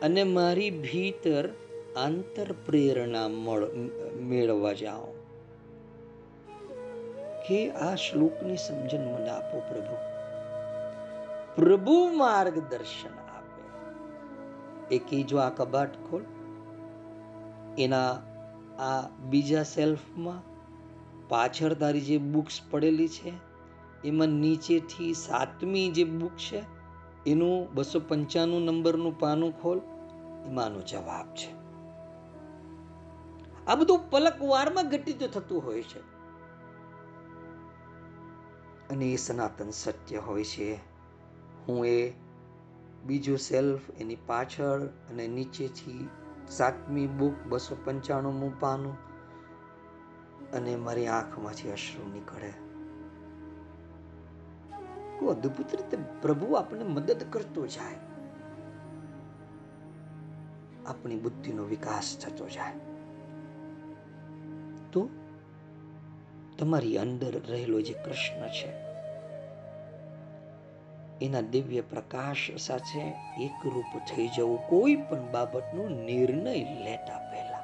અને મારી ભીતર આંતર પ્રેરણા મેળવવા જાઓ કે આ શ્લોકની સમજણ મને આપો પ્રભુ. પ્રભુ માર્ગદર્શન આપે. એ જો આ કબાટ ખોલ, એના આ બીજા સેલ્ફમાં પાછળ તારી જે બુક્સ પડેલી છે, એમાં નીચેથી સાતમી જે બુક છે, એનું બસો પંચાણું નંબરનું પાનું ખોલ, એમાંનો જવાબ છે. આ બધું પલક વારમાં ઘટિત થતું હોય છે. અને એ સનાતન સત્ય હોય છે. હું એ બીજું સેલ્ફ એની પાછળ અને નીચેથી સાતમી બુક બસો પંચાણુંમું પાનું અને મારી આંખમાંથી અશ્રુ નીકળે. અદ્ભુત રીતે પ્રભુ આપણને મદદ કરતો જાય. આપણી બુદ્ધિનો વિકાસ થતો જાય. તો તમારી અંદર રહેલો જે કૃષ્ણ છે એના દિવ્ય પ્રકાશ સાથે એકરૂપ થઈ જવું કોઈ પણ બાબતનો નિર્ણય લેતા પહેલા.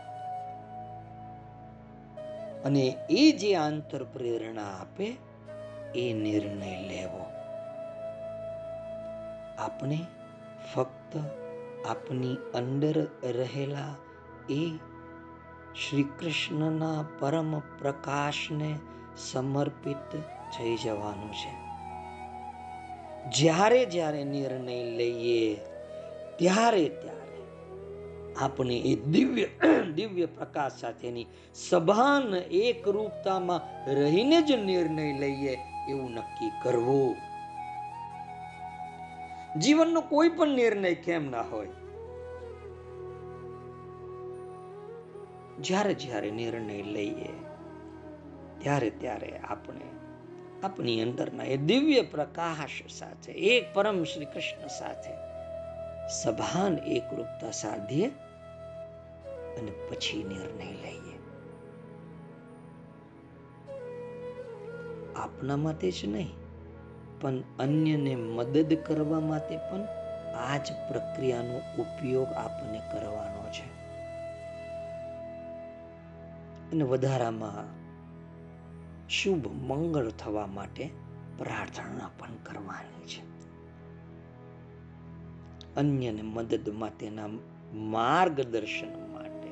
અને એ જે આંતર પ્રેરણા આપે, એ નિર્ણય લેવો. આપણે ફક્ત આપની અંદર રહેલા એ શ્રી કૃષ્ણના પરમ પ્રકાશને સમર્પિત થઈ જવાનું છે. જ્યારે જ્યારે નિર્ણય લઈએ, ત્યારે ત્યારે આપણે એ દિવ્ય દિવ્ય પ્રકાશ સાથેની સભાન એકરૂપતામાં રહીને જ નિર્ણય લઈએ એવું નક્કી કરવું. જીવનનો કોઈ પણ નિર્ણય કેમ ના હોય? જ્યારે જ્યારે નિર્ણય લઈએ, ત્યારે ત્યારે આપણે આપણી અંદરના એ દિવ્ય પ્રકાશ સાથે, એક પરમ શ્રી કૃષ્ણ સાથે સભાન એકરૂપતા સાધીએ અને પછી નિર્ણય લઈએ. આપના માટે જ નહીં, પણ અન્યને મદદ કરવા માટે પણ આ જ પ્રક્રિયાનો ઉપયોગ આપણને કરવાનો છે. અને વધારામાં શુભ મંગળ થવા માટે પ્રાર્થના પણ કરવાની છે. અન્યને મદદ માટેના માર્ગદર્શન માટે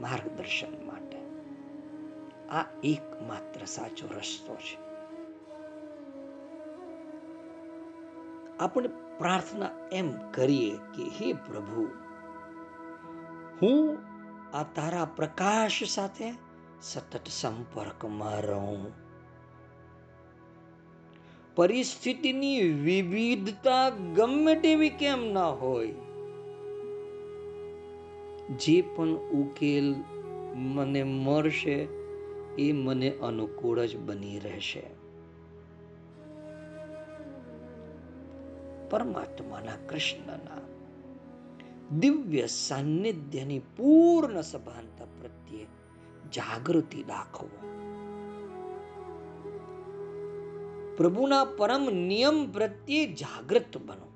માર્ગદર્શન માટે. આ એકમાત્ર સાચો રસ્તો છે. આપણે પ્રાર્થના એમ કરીએ કે, હે પ્રભુ, હું આ તારા પ્રકાશ સાથે સતત સંપર્કમાં રહું પરિસ્થિતિની વિવિધતા ગમે તેવી કેમ ના હોય, જે પણ ઉકેલ મને મળશે એ મને અનુકૂળ જ બની રહેશે. પરમાત્માના કૃષ્ણના દિવ્ય સાનિધ્યની પૂર્ણ સભાનતા પ્રત્યે જાગૃતિ દાખવો. પ્રભુના પરમ નિયમ પ્રત્યે જાગૃત બનો.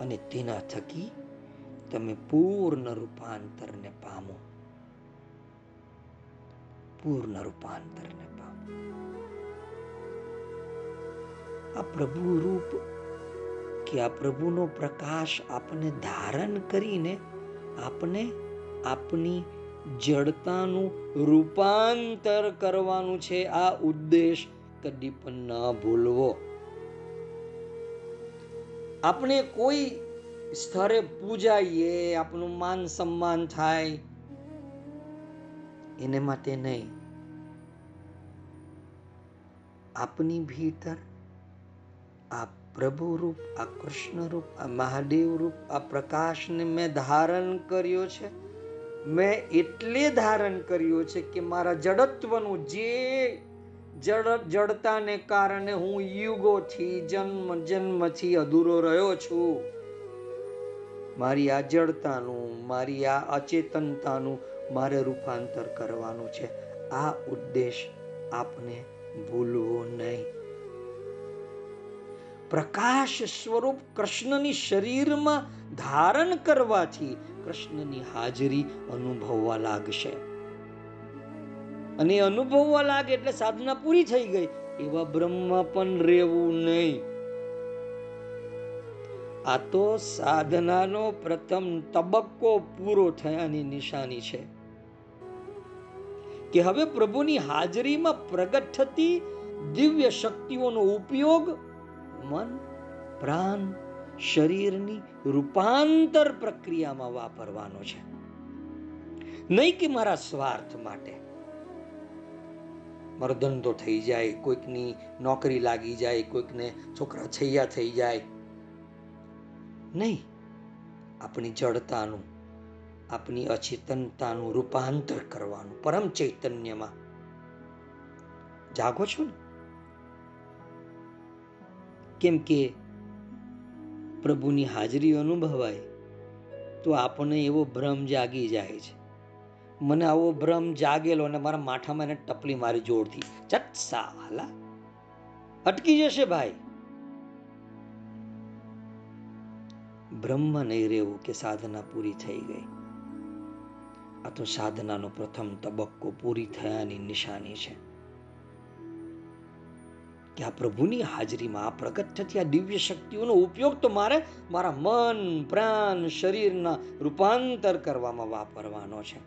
અને તેના થકી તમે પૂર્ણ રૂપાંતરને પામો. પૂર્ણ રૂપાંતરને પામો. આ પ્રભુ રૂપ કે આ પ્રભુનો પ્રકાશ આપને ધારણ કરીને આપને આપની જડતાનું રૂપાંતર કરવાનું છે આ ઉદ્દેશ. કદી પણ ન ભૂલવો. આપણે કોઈ સ્થળે પૂજાઈએ, આપણું માન સન્માન થાય, એને માટે નહીં. આપની ભીતર આ પ્રભુ રૂપ આ કૃષ્ણ રૂપ આ મહાદેવ રૂપ આ પ્રકાશને મેં ધારણ કર્યો છે. મેં એટલે ધારણ કર્યું છે કે મારા જડત્વનું જે જડ જડતાને કારણે હું યુગોથી જન્મ જન્મથી અધૂરો રહ્યો છું. મારી આ જડતાનું, મારી આ અચેતનતાનું મારે રૂપાંતર કરવાનું છે. આ ઉદ્દેશ આપને ભૂલવો નહીં. પ્રકાશ સ્વરૂપ કૃષ્ણની શરીરમાં ધારણ કરવાથી કૃષ્ણની હાજરી અનુભવવા લાગશે. અને અનુભવવા લાગે એટલે સાધના પૂરી થઈ ગઈ. એવા બ્રહ્મ પણ રહેવું નહીં. આ તો સાધનાનો પ્રથમ તબક્કો પૂરો થયાની નિશાની છે. કે હવે પ્રભુની હાજરીમાં પ્રગટ થતી દિવ્ય શક્તિઓનો ઉપયોગ મન, પ્રાણ શરીરની રૂપાંતર પ્રક્રિયામાં વાપરવાનો છે. નહીં કે મારા સ્વાર્થ માટે. મારો ધંધો થઈ જાય, કોઈકની નોકરી લાગી જાય, કોઈકને છોકરા છૈયા થઈ જાય. નહીં, આપણી જડતાનું, આપણી અચેતનતાનું રૂપાંતર કરવાનું, પરમ ચૈતન્યમાં. જાગો છો ને? કેમ કે પ્રભુની હાજરી અનુભવાય, તો આપણને એવો ભ્રમ જાગી જાય છે. મને આવો ભ્રમ જાગેલો અને મારા માથામાં એને ટપલી મારી જોરથી ચટ સાલા. અટકી જશે ભાઈ. બ્રહ્મ નહીં રહેવું કે સાધના પૂરી થઈ ગઈ. આ તો સાધનાનો પ્રથમ તબક્કો પૂરી થયાની નિશાની છે. કે આ પ્રભુની હાજરીમાં પ્રગટ થતી આ દિવ્ય શક્તિઓનો ઉપયોગ તો મારે મારા મન, પ્રાણ, શરીરના રૂપાંતર કરવામાં વાપરવાનો છે.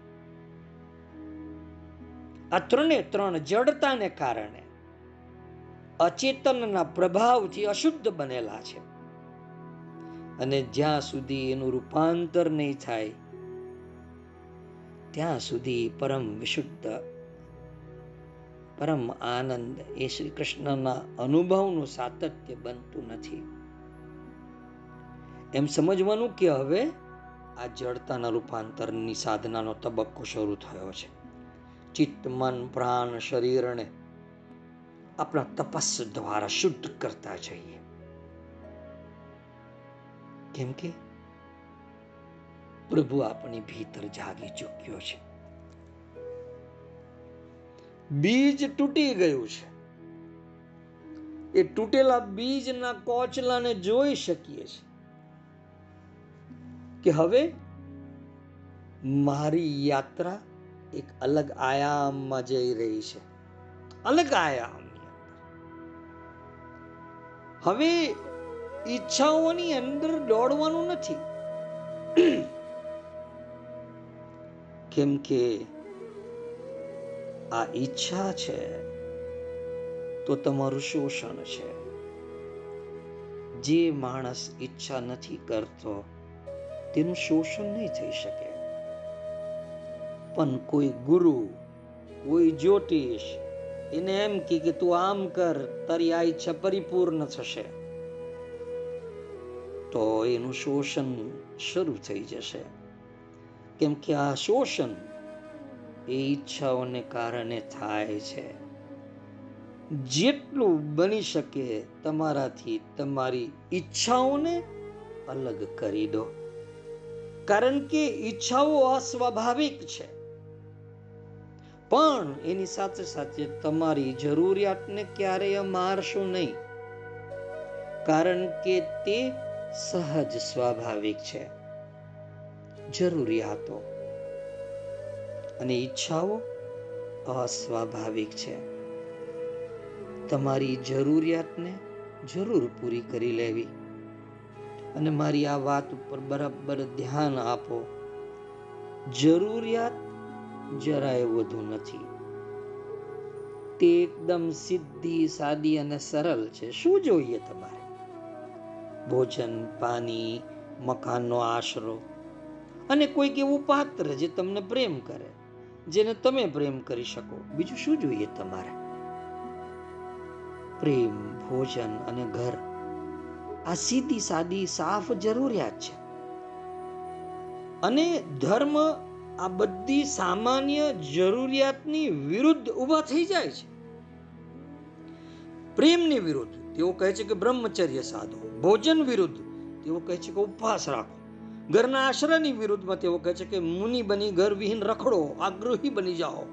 આ ત્રણે ત્રણ જડતાને કારણે અચેતનના પ્રભાવથી અશુદ્ધ બનેલા છે. અને જ્યાં સુધી એનું રૂપાંતર નહીં થાય, ત્યાં સુધી પરમ વિશુદ્ધ પરમ આનંદ એ શ્રી કૃષ્ણના અનુભવનું સાતત્ય બનતું નથી. એમ સમજવાનું કે હવે આ જડતાના રૂપાંતરની સાધનાનો તબક્કો શરૂ થયો છે. ચિત્ત, મન, પ્રાણ શરીરને આપણા તપસ દ્વારા શુદ્ધ કરતા જઈએ. કેમ કે પ્રભુ આપણી ભીતર જાગી ચૂક્યો છે. બીજ તૂટી ગયું છે. એ તૂટેલા બીજના કોચલાને જોઈ શકીએ છીએ કે હવે મારી યાત્રા એક અલગ આયામમાં જઈ રહી છે. અલગ આયામ હવે ઈચ્છાઓની અંદર દોડવાનું નથી. કેમ કે આ ઈચ્છા છે, તો તમારું શોષણ છે. જે માણસ ઈચ્છા નથી કરતો, તેનું શોષણ નહીં થઈ શકે. પણ કોઈ ગુરુ, કોઈ જ્યોતિષ, એને એમ કે તું આમ કર, તારી આ ઈચ્છા પરિપૂર્ણ થશે. તો એનું શોષણ શરૂ થઈ જશે. કેમ કે આ શોષણ એ ઈચ્છાઓને કારણે થાય છે. જેટલું બની શકે તમારાથી તમારી ઈચ્છાઓને અલગ કરી દો. કારણ કે ઈચ્છાઓ અસ્વાભાવિક છે. પણ એની સાથે સાથે તમારી જરૂરિયાતને ક્યારેય મારશો નહીં. કારણ કે તે સહજ સ્વાભાવિક છે. જરૂરિયાતો અને ઈચ્છાઓ અસ્વાભાવિક છે. તમારી જરૂરિયાતને જરૂર પૂરી કરી લેવી અને મારી આ વાત ઉપર બરાબર ધ્યાન આપો. જરૂરિયાત જરાય વધુ નથી. તે એકદમ સીધી, સાદી અને સરળ છે. શું જોઈએ તમારે? ભોજન, પાણી, મકાનનો આશરો અને કોઈક એવું પાત્ર જે તમને પ્રેમ કરે. જેને તમે પ્રેમ કરી શકો. બીજું શું જોઈએ તમારે? પ્રેમ, ભોજન અને ઘર. આ સીધી સાદી, સાફ જરૂરિયાત છે. અને ધર્મ આ બધી સામાન્ય જરૂરિયાતની વિરુદ્ધ ઊભા થઈ જાય છે. પ્રેમની વિરુદ્ધ. તેઓ કહે છે કે બ્રહ્મચર્ય સાધો. ભોજન વિરુદ્ધ. તેઓ કહે છે કે ઉપવાસ રાખો. ઘરના આશ્રયની વિરુદ્ધમાં તેઓ કહે છે કે, મુનિ બની ઘર વિહીન રખડો, આગ્રહી બની જાઓ.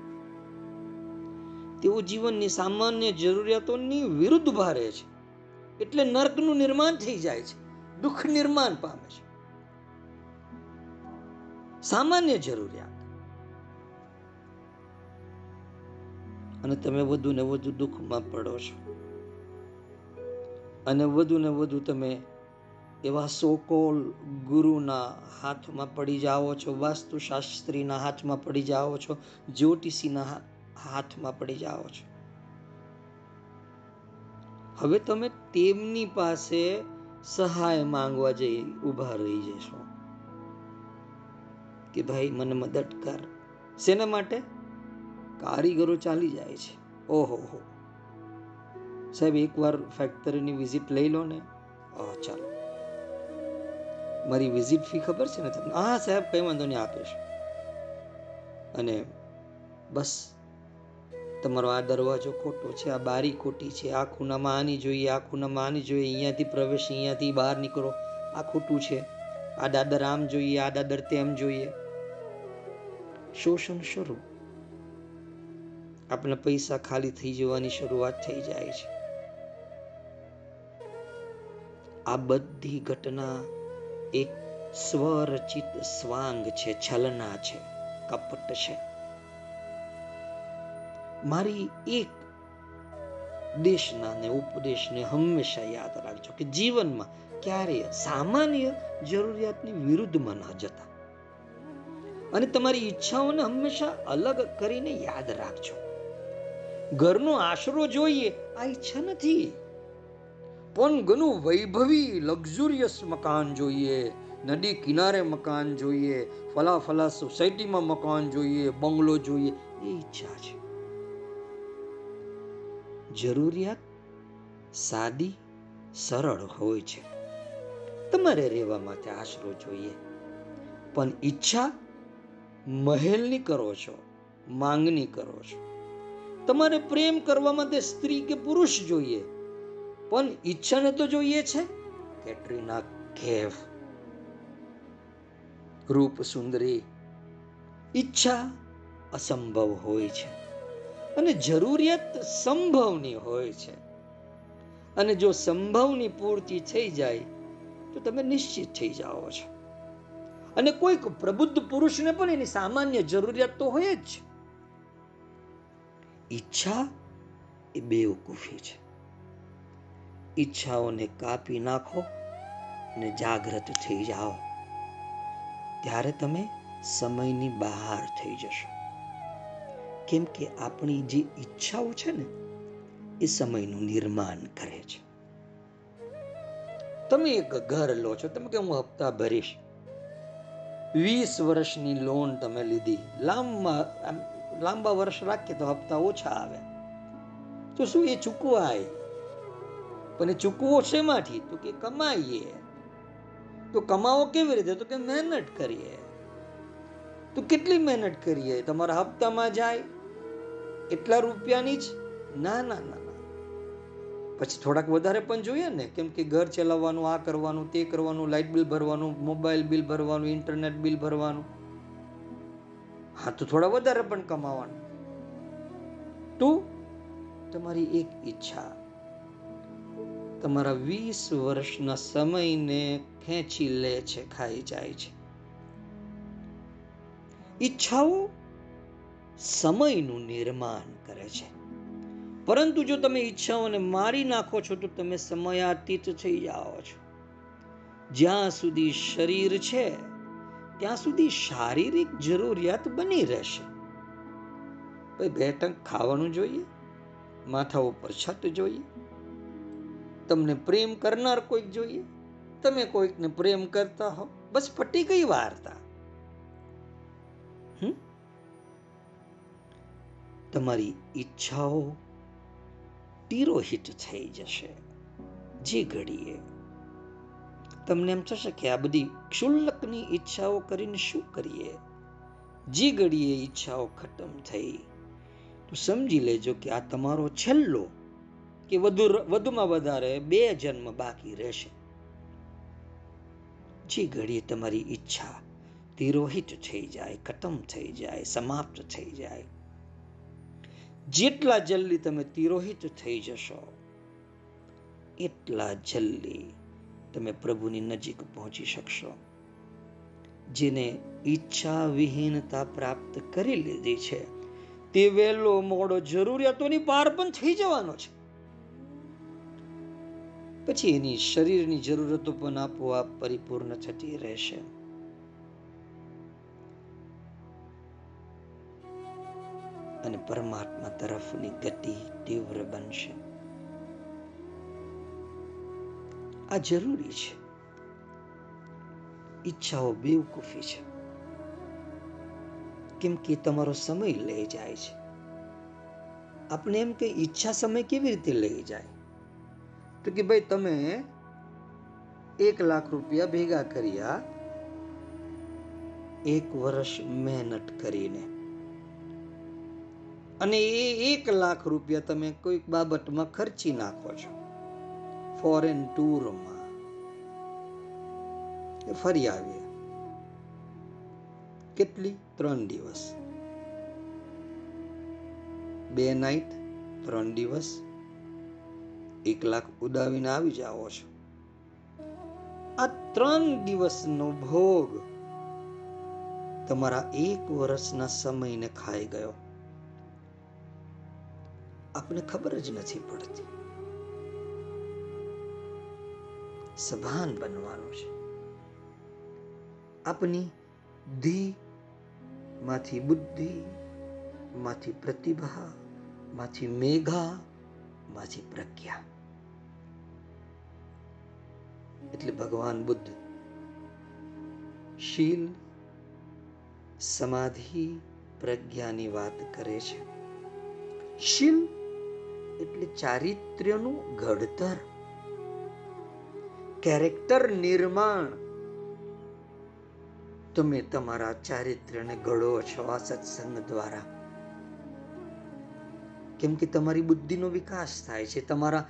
તેઓ જીવનની સામાન્ય જરૂરિયાતોની વિરુદ્ધ ભારે છે. એટલે નર્કનું નિર્માણ થઈ જાય છે, દુઃખ નિર્માણ પામે છે. સામાન્ય જરૂરિયાત. અને તમે વધુ ને વધુ દુઃખમાં પડો છો. અને વધુ ને વધુ તમે એવા સોકોલ ગુરુના હાથમાં પડી જાઓ છો, વાસ્તુશાસ્ત્રીના હાથમાં પડી જાઓ છો, જ્યોતિષીના હાથમાં પડી જાઓ છો. હવે તમે તેમની પાસે સહાય માંગવા જઈ ઊભા રહી જશો. કે ભાઈ, મને મદદ કર. શેના માટે? કારીગરો ચાલી જાય છે. ઓહો, હો. સાહેબ, એકવાર ફેક્ટરીની વિઝિટ લઈ લો ને. ચાલો. મારી વિઝિટ ફી ખબર છે ને તમને? હા, સાહેબ, કંઈ વાંધો નહીં, આપીશ. અને બસ, તમારો આ દરવાજો ખોટો છે, આ બારી ખોટી છે, આ ખૂણામાં આની જોઈએ, આ ખૂણામાં આની જોઈએ, અહીંયાથી પ્રવેશ, અહીંયાથી બહાર નીકળો. આ ખોટું છે. આ દાદર આમ જોઈએ, આ દાદર તેમ જોઈએ. શોષણ શરૂ. આપણા પૈસા ખાલી થઈ જવાની શરૂઆત થઈ જાય છે. આ બધી ઘટના એક સ્વરચિત સ્વાંગ છે, છલના છે, કપટ છે. મારી એક દેશના ને ઉપદેશને હંમેશા યાદ રાખજો કે જીવનમાં ક્યારેય સામાન્ય જરૂરિયાતની વિરુદ્ધમાં ન જતા. અને તમારી ઈચ્છાઓને હંમેશા અલગ કરીને યાદ રાખજો. ઘરનો આશરો જોઈએ, આ ઈચ્છા નથી. પણ ઘણું વૈભવી લક્ઝુરિયસ મકાન જોઈએ, નદી કિનારે મકાન જોઈએ ફલા ફલા સોસાયટીમાં મકાન જોઈએ, બંગલો જોઈએ, એ ઈચ્છા છે. જરૂરિયાત સાદી, સરળ હોય છે. તમારે રહેવા માટે આશરો જોઈએ. પણ ઈચ્છા મહેલની કરો છો માંગણી કરો છો. તમારે પ્રેમ કરવા માટે સ્ત્રી કે પુરુષ જોઈએ. પણ ઈચ્છાને તો જોઈએ છે. કેટરીના કેફ. રૂપ સુંદરી, ઈચ્છા અસંભવ હોય છે અને જરૂરિયાત સંભવની હોય છે. અને જો સંભવની પૂર્તિ થઈ જાય, તો તમે નિશ્ચિત થઈ જાઓ છો. અને કોઈક પ્રબુદ્ધ પુરુષને પણ એની સામાન્ય જરૂરિયાત તો હોય જ. ઈચ્છા એ બેવકૂફી છે. ઈચ્છાઓને કાપી નાખો અને જાગૃત થઈ જાઓ. ત્યારે તમે સમયની બહાર થઈ જશો. કેમ કે આપણી જે ઈચ્છાઓ છે ને, એ સમયનું નિર્માણ કરે છે. તમે એક ઘર લો છો, તમે કે હું હપ્તા ભરીશ? વીસ વર્ષની લોન તમે લીધી. લાંબા લાંબા વર્ષ રાખીએ તો હપ્તા ઓછા આવે. તો શું એ ચૂકવાય? પણ એ ચૂકવો શેમાંથી તો કે કમાઈએ. તો કમાવો કેવી રીતે? તો કે મહેનત કરીએ. તો કેટલી મહેનત કરીએ? તમારા હપ્તામાં જાય. એટલા રૂપિયાની જ? ના ના ના ના. પછી થોડાક વધારે પણ જોઈએ ને. કેમ કે ઘર ચલાવવાનું, આ કરવાનું, તે કરવાનું, લાઇટ બિલ ભરવાનું, મોબાઈલ બિલ ભરવાનું, ઇન્ટરનેટ બિલ ભરવાનું. હા, તો થોડા વધારે પણ કમાવાનું. તો તમારી એક ઈચ્છા. તમારા વીસ વર્ષના સમયને ખેંચી લે છે, ખાઈ જાય છે. ઈચ્છાઓ સમયનું નિર્માણ કરે છે. પરંતુ જો તમે ઈચ્છાઓને મારી નાખો છો, તો તમે સમયાતીત થઈ જાઓ છો. જ્યાં સુધી શરીર છે, ત્યાં સુધી શારીરિક જરૂરિયાત બની રહેશે. ભાઈ, બે ટંક ખાવાનું જોઈએ, માથા ઉપર છત જોઈએ તમને પ્રેમ કરનાર કોઈક જોઈએ? તમે કોઈકને પ્રેમ કરતા હો? બસ પટી ગઈ વાર્તા. તમારી ઈચ્છાઓ તિરોહિત થઈ જશે. જે ઘડીએ. તમને એમ થશે કે આ બધી ક્ષુલ્લકની ઈચ્છાઓ કરીને શું કરીએ? જે ઘડીએ ઈચ્છાઓ ખતમ થઈ, તો સમજી લેજો કે આ તમારો છેલ્લો કે વધુ વધુમાં વધારે બે જન્મ બાકી રહેશે. જે ઘડીએ તમારી ઈચ્છા તિરોહિત થઈ જાય, ખતમ થઈ જાય, સમાપ્ત થઈ જાય. જેટલા જલ્દી તમે તિરોહિત થઈ જશો, એટલા જલ્દી તમે પ્રભુની નજીક પહોંચી શકશો. જેને ઈચ્છા વિહીનતા પ્રાપ્ત કરી લીધી છે, તે વહેલો મોડો જરૂરિયાતોની પાર પણ થઈ જવાનો છે. પછી એની શરીરની જરૂરતો પણ આપોઆપ પરિપૂર્ણ થતી રહેશે. અને પરમાત્મા તરફની ગતિ તીવ્ર બનશે. આ જરૂરી છે. ઈચ્છાઓ બેવકૂફી છે. કેમ કે તમારો સમય લઈ જાય છે. આપણે એમ કે ઈચ્છા સમય કેવી રીતે લઈ જાય? તો કે ભાઈ તમે એક લાખ રૂપિયા ભેગા કર્યા એક વર્ષ મહેનત કરીને. અને એ એક લાખ રૂપિયા તમે કોઈક બાબતમાં ખર્ચી નાખો છો. ફોરેન ટૂરમાં ફરી આવ્યા. કેટલી? ત્રણ દિવસ. બે નાઈટ ત્રણ દિવસ. એક લાખ ઉડાવીને આવી જાઓ છો. આ ત્રણ દિવસનો ભોગ તમારા એક વર્ષના સમયને ખાઈ ગયો. આપને ખબર જ નથી પડતી. સભાન બનવાનું છે. આપની ધી માંથી બુદ્ધિ, માંથી પ્રતિભા, માંથી મેઘા, માંથી પ્રજ્ઞા. એટલે ભગવાન બુદ્ધ શીલ, સમાધિ, પ્રજ્ઞાની વાત કરે છે. શીલ એટલે ચારિત્ર્યનું ઘડતર. કેરેક્ટર નિર્માણ. તમે તમારા ચારિત્ર્યને ઘડો છો આ સત્સંગ દ્વારા. કેમ કે તમારી બુદ્ધિનો વિકાસ થાય છે, તમારા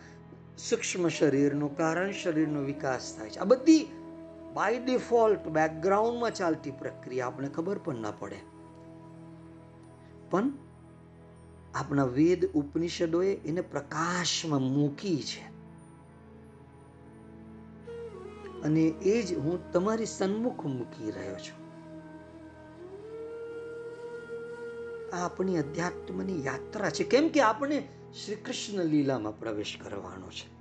સૂક્ષ્મ શરીરનું કારણ શરીરનો વિકાસ થાય છે. આ બધી બાય ડિફોલ્ટ બેકગ્રાઉન્ડમાં ચાલતી પ્રક્રિયા આપણે ખબર પણ ના પડે. પણ આપણા વેદ ઉપનિષદોએ એને પ્રકાશમાં મૂકી છે. અને એ જ હું તમારી સન્મુખ મૂકી રહ્યો છું. આ આપણી અધ્યાત્મની યાત્રા છે. કેમ કે આપણે શ્રી કૃષ્ણ લીલામાં પ્રવેશ કરવાનો છે.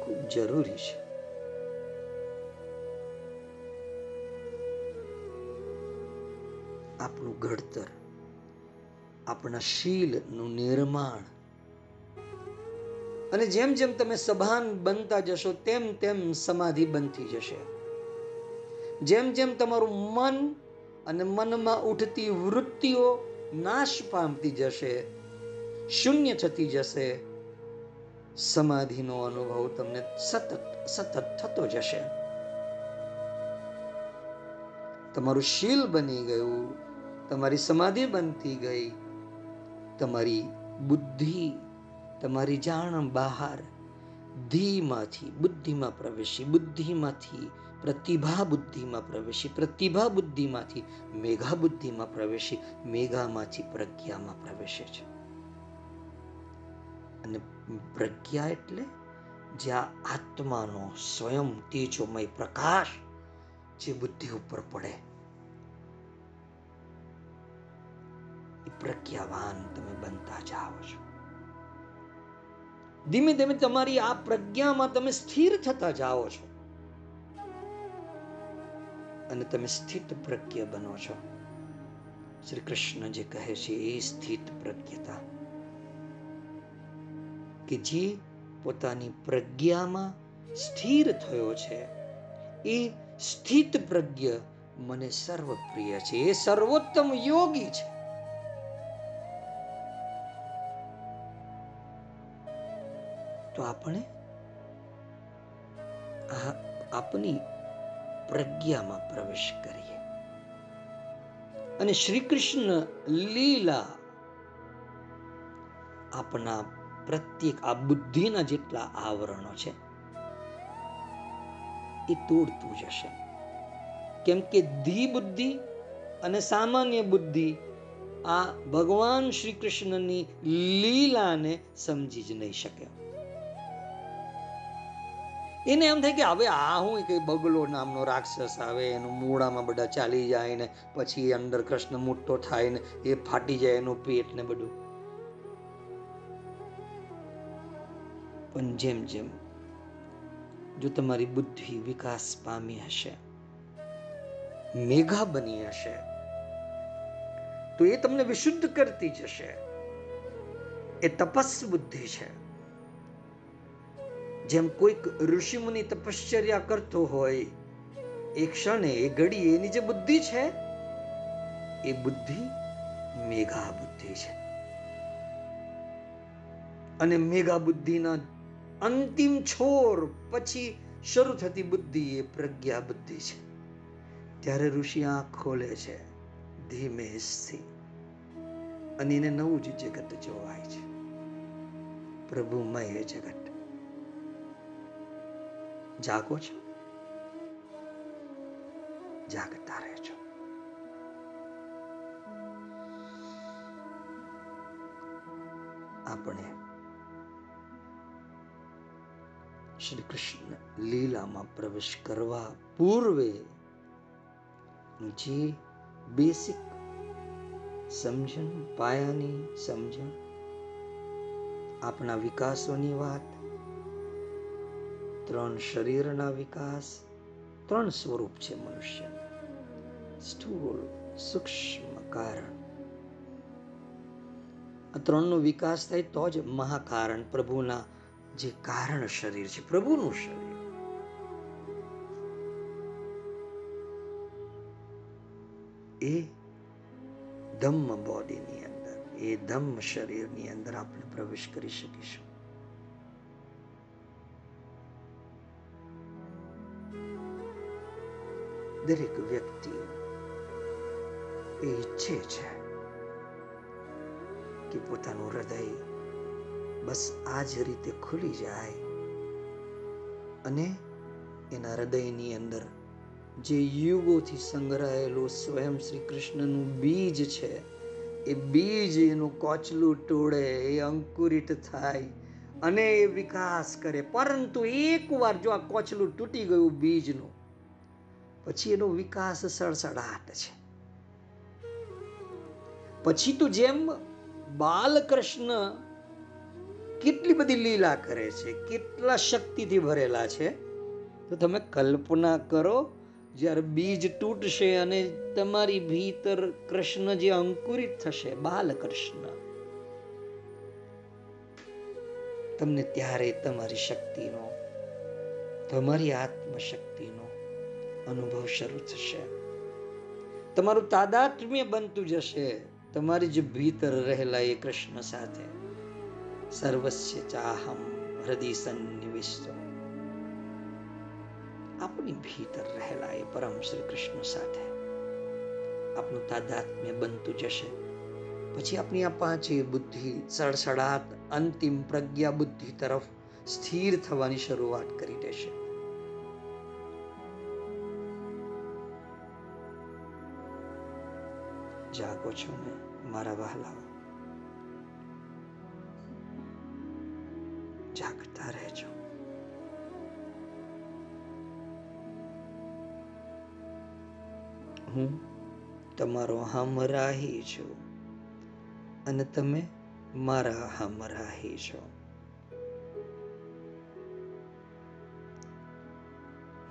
ખૂબ જરૂરી છે. આપણું ઘડતર, આપણા શીલનું નિર્માણ અને જેમ જેમ તમે સભાન બનતા જશો તેમ તેમ સમાધિ બનતી જશે. જેમ જેમ તમારું મન અને મનમાં ઉઠતી વૃત્તિઓ નાશ પામતી જશે, શૂન્ય થતી જશે, સમાધિનો અનુભવ તમને સતત સતત થતો જશે. તમારું શીલ બની ગયું, તમારી સમાધિ બનતી ગઈ, તમારી બુદ્ધિ, તમારી જાણ બહાર ધીમાંથી, બુદ્ધિમાં પ્રવેશી, બુદ્ધિમાંથી પ્રતિભા બુદ્ધિમાં પ્રવેશી પ્રતિભા બુદ્ધિમાંથી મેઘા બુદ્ધિમાં પ્રવેશી, મેઘામાંથી પ્રજ્ઞામાં પ્રવેશે છે. અને પ્રજ્ઞા એટલે જ્યાં આત્માનો સ્વયં તેજોમય પ્રકાશ જે બુદ્ધિ ઉપર પડે. એ પ્રજ્ઞાવાન તમે બનતા જાઓ છો. ધીમે ધીમે તમારી આ પ્રજ્ઞામાં તમે સ્થિર થતા જાઓ છો. અને તમે સ્થિત પ્રજ્ઞ બનો છો. શ્રી કૃષ્ણ જે કહે છે એ સ્થિત પ્રજ્ઞતા કે જે પોતાની પ્રજ્ઞામાં સ્થિર થયો છે, એ સ્થિત પ્રજ્ઞ મને સર્વપ્રિય છે, એ સર્વોત્તમ યોગી છે. તો આપણે આપની પ્રજ્ઞામાં પ્રવેશ કરીએ. અને શ્રી કૃષ્ણ લીલા આપના પ્રત્યેક આ બુદ્ધિના જેટલા આવરણો છે, એ તોડતું જશે. કેમ કે ધી બુદ્ધિ અને સામાન્ય બુદ્ધિ આ ભગવાન શ્રી કૃષ્ણની લીલાને સમજી જ નહીં શકે. એને એમ થાય કે હવે આ હું કઈ બગલો નામનો રાક્ષસ આવે, એનું મૂળામાં બધા ચાલી જાય ને પછી અંદર કૃષ્ણ મોટો થાય ને એ ફાટી જાય એનું પેટ ને બધું. પણ જેમ જેમ જો તમારી બુદ્ધિ વિકાસ પામી હશે, મેઘા બની હશે, તો એ તમને વિશુદ્ધ કરતી જશે એ તપસ બુદ્ધિ છે. જેમ કોઈક ઋષિમુનિ તપશ્ચર્યા કરતો હોય, એ ક્ષણે, એ ઘડી એની જે બુદ્ધિ છે, એ બુદ્ધિ મેઘા બુદ્ધિ છે. અને મેઘા બુદ્ધિના અંતિમ છોર પછી શરૂ થતી બુદ્ધિ એ પ્રજ્ઞા બુદ્ધિ છે. ત્યારે ઋષિ આંખ ખોલે છે, ધીમે અને એને નવું જ જગત જોવાય છે. પ્રભુમય જગત. જાગો છો? જાગતા રહેજો. આપણે શ્રી કૃષ્ણ લીલામાં પ્રવેશ કરવા પૂર્વે જે બેસિક સમજણ, પાયાની સમજણ, આપણા વિકાસોની વાત ત્રણ શરીરના વિકાસ, ત્રણ સ્વરૂપ છે મનુષ્ય. સ્થૂળ, સૂક્ષ્મ કારણ. આ ત્રણનો વિકાસ થાય તો જ મહાકારણ, પ્રભુના જે કારણ શરીર છે, પ્રભુનું શરીર. એ ધમ્મ બોડીની અંદર, એ ધમ્મ શરીરની અંદર આપણે પ્રવેશ કરી શકીશું. દરેક વ્યક્તિ એ ઈચ્છે છે કે પોતાનું હૃદય બસ આ જ રીતે ખુલી જાય અને એના હૃદયની અંદર જે યુગોથી સંગ્રહાયેલું સ્વયં શ્રી કૃષ્ણનું બીજ છે, એ બીજ એનું કોચલું તોડે એ અંકુરિત થાય અને એ વિકાસ કરે. પરંતુ એકવાર જો આ કોચલું તૂટી ગયું બીજનું પછી એનો વિકાસ સડસડાટ છે. પછી તો જેમ બાલકૃષ્ણ કેટલી બધી લીલા કરે છે, કેટલા શક્તિથી ભરેલા છે, તો તમે કલ્પના કરો જ્યારે બીજ તૂટશે અને તમારી ભીતર કૃષ્ણ જે અંકુરિત થશે, બાલકૃષ્ણ, તમને ત્યારે તમારી શક્તિનો, તમારી આત્મશક્તિનો અનુભવ શરૂ થશે. તમારું તાદાત્મ્ય બનતું જશે. તમારી જે ભીતર રહેલા એ કૃષ્ણ સાથે. સર્વસ્ય ચાહમ હૃદય સન્નિવિષ્ટ આપણી ભીતર રહેલા એ પરમ શ્રી કૃષ્ણ સાથે. આપણું તાદાત્મ્ય બનતું જશે. પછી આપણી આ પાંચે બુદ્ધિ સડસડાટ અંતિમ પ્રજ્ઞા બુદ્ધિ તરફ સ્થિર થવાની શરૂઆત કરી દેશે. જાગો છો ને? મારા વહાલાઓ જાગતા રહેજો. હું તમારો હમરાહી છું અને તમે મારા હમરાહી છો.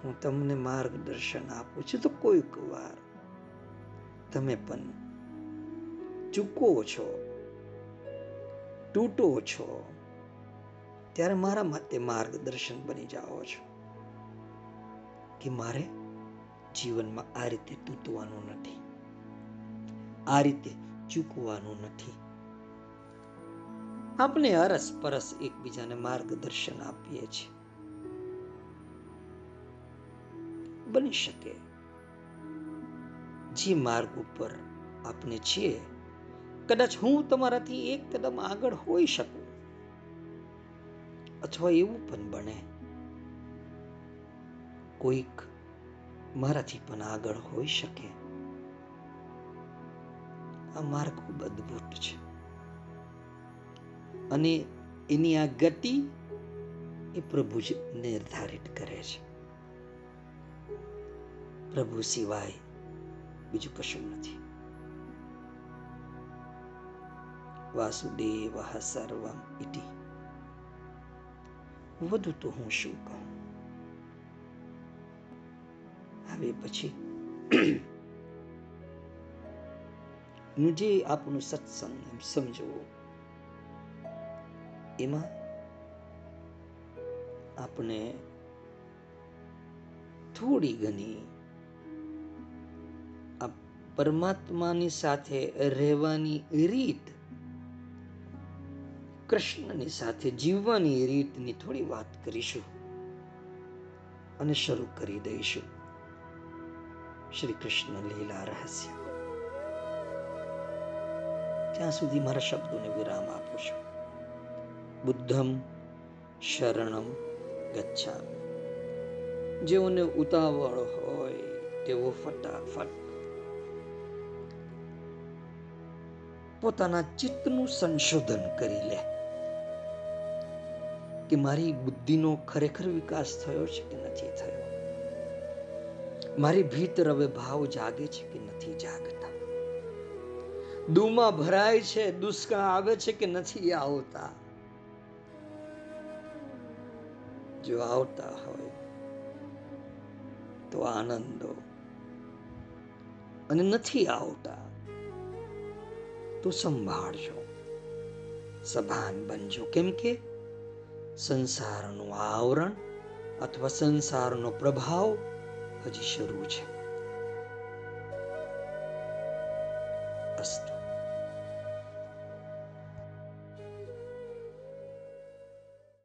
હું તમને માર્ગદર્શન આપું છું તો કોઈક વાર. તમે પણ ચૂકો છો? તૂટો છો? ત્યારે મારા માટે માર્ગદર્શન બની જાઓ છો. કે મારે જીવનમાં આ રીતે તૂટવાનું નથી. આ રીતે ચૂકવાનું નથી. આપણે અરસ પરસ એકબીજાને માર્ગદર્શન આપીએ છીએ. બની શકે. જે માર્ગ ઉપર આપણે છીએ કદાચ હું તમારાથી એક કદમ આગળ હોઈ શકું. અથવા એવું પણ બને. કોઈક મારાથી પણ આગળ હોઈ શકે. આ માર્ગ ખૂબ અદ્ભુત છે. અને એની આ ગતિ એ પ્રભુ જ નિર્ધારિત કરે છે. પ્રભુ સિવાય બીજું કશું નથી. વાસુદેવ સર્વમ ઇતિ વધુ તો હું શું કહું હવે પછી જે આપણું સત્સંગ એમ સમજો એમાં આપણે થોડી ઘણી આ પરમાત્માની સાથે રહેવાની રીત કૃષ્ણની સાથે જીવવાની રીતની થોડી વાત કરીશું અને શરૂ કરી દઈશું. શ્રી કૃષ્ણ લીલા રહસ્ય. ત્યાં સુધી મારા શબ્દોને વિરામ આપું છું. બુદ્ધમ, શરણમ ગચ્છા જેઓને ઉતાવળ હોય તેઓ ફટાફટ પોતાના ચિત્તનું સંશોધન કરી લે. કે મારી બુદ્ધિનો ખરેખર વિકાસ થયો છે કે નથી થયો? મારી ભીતર હવે ભાવ જાગે છે કે નથી જાગતા? દુમાં ભરાય છે દુષ્કાળ આવે છે કે નથી આવતા? જો આવતા હોય તો આનંદો. અને નથી આવતા તો સંભાળજો. સભાન બનજો. કેમ કે સંસારનું આવરણ અથવા સંસારનો પ્રભાવ હજી શરૂ છે. અસ્તુ.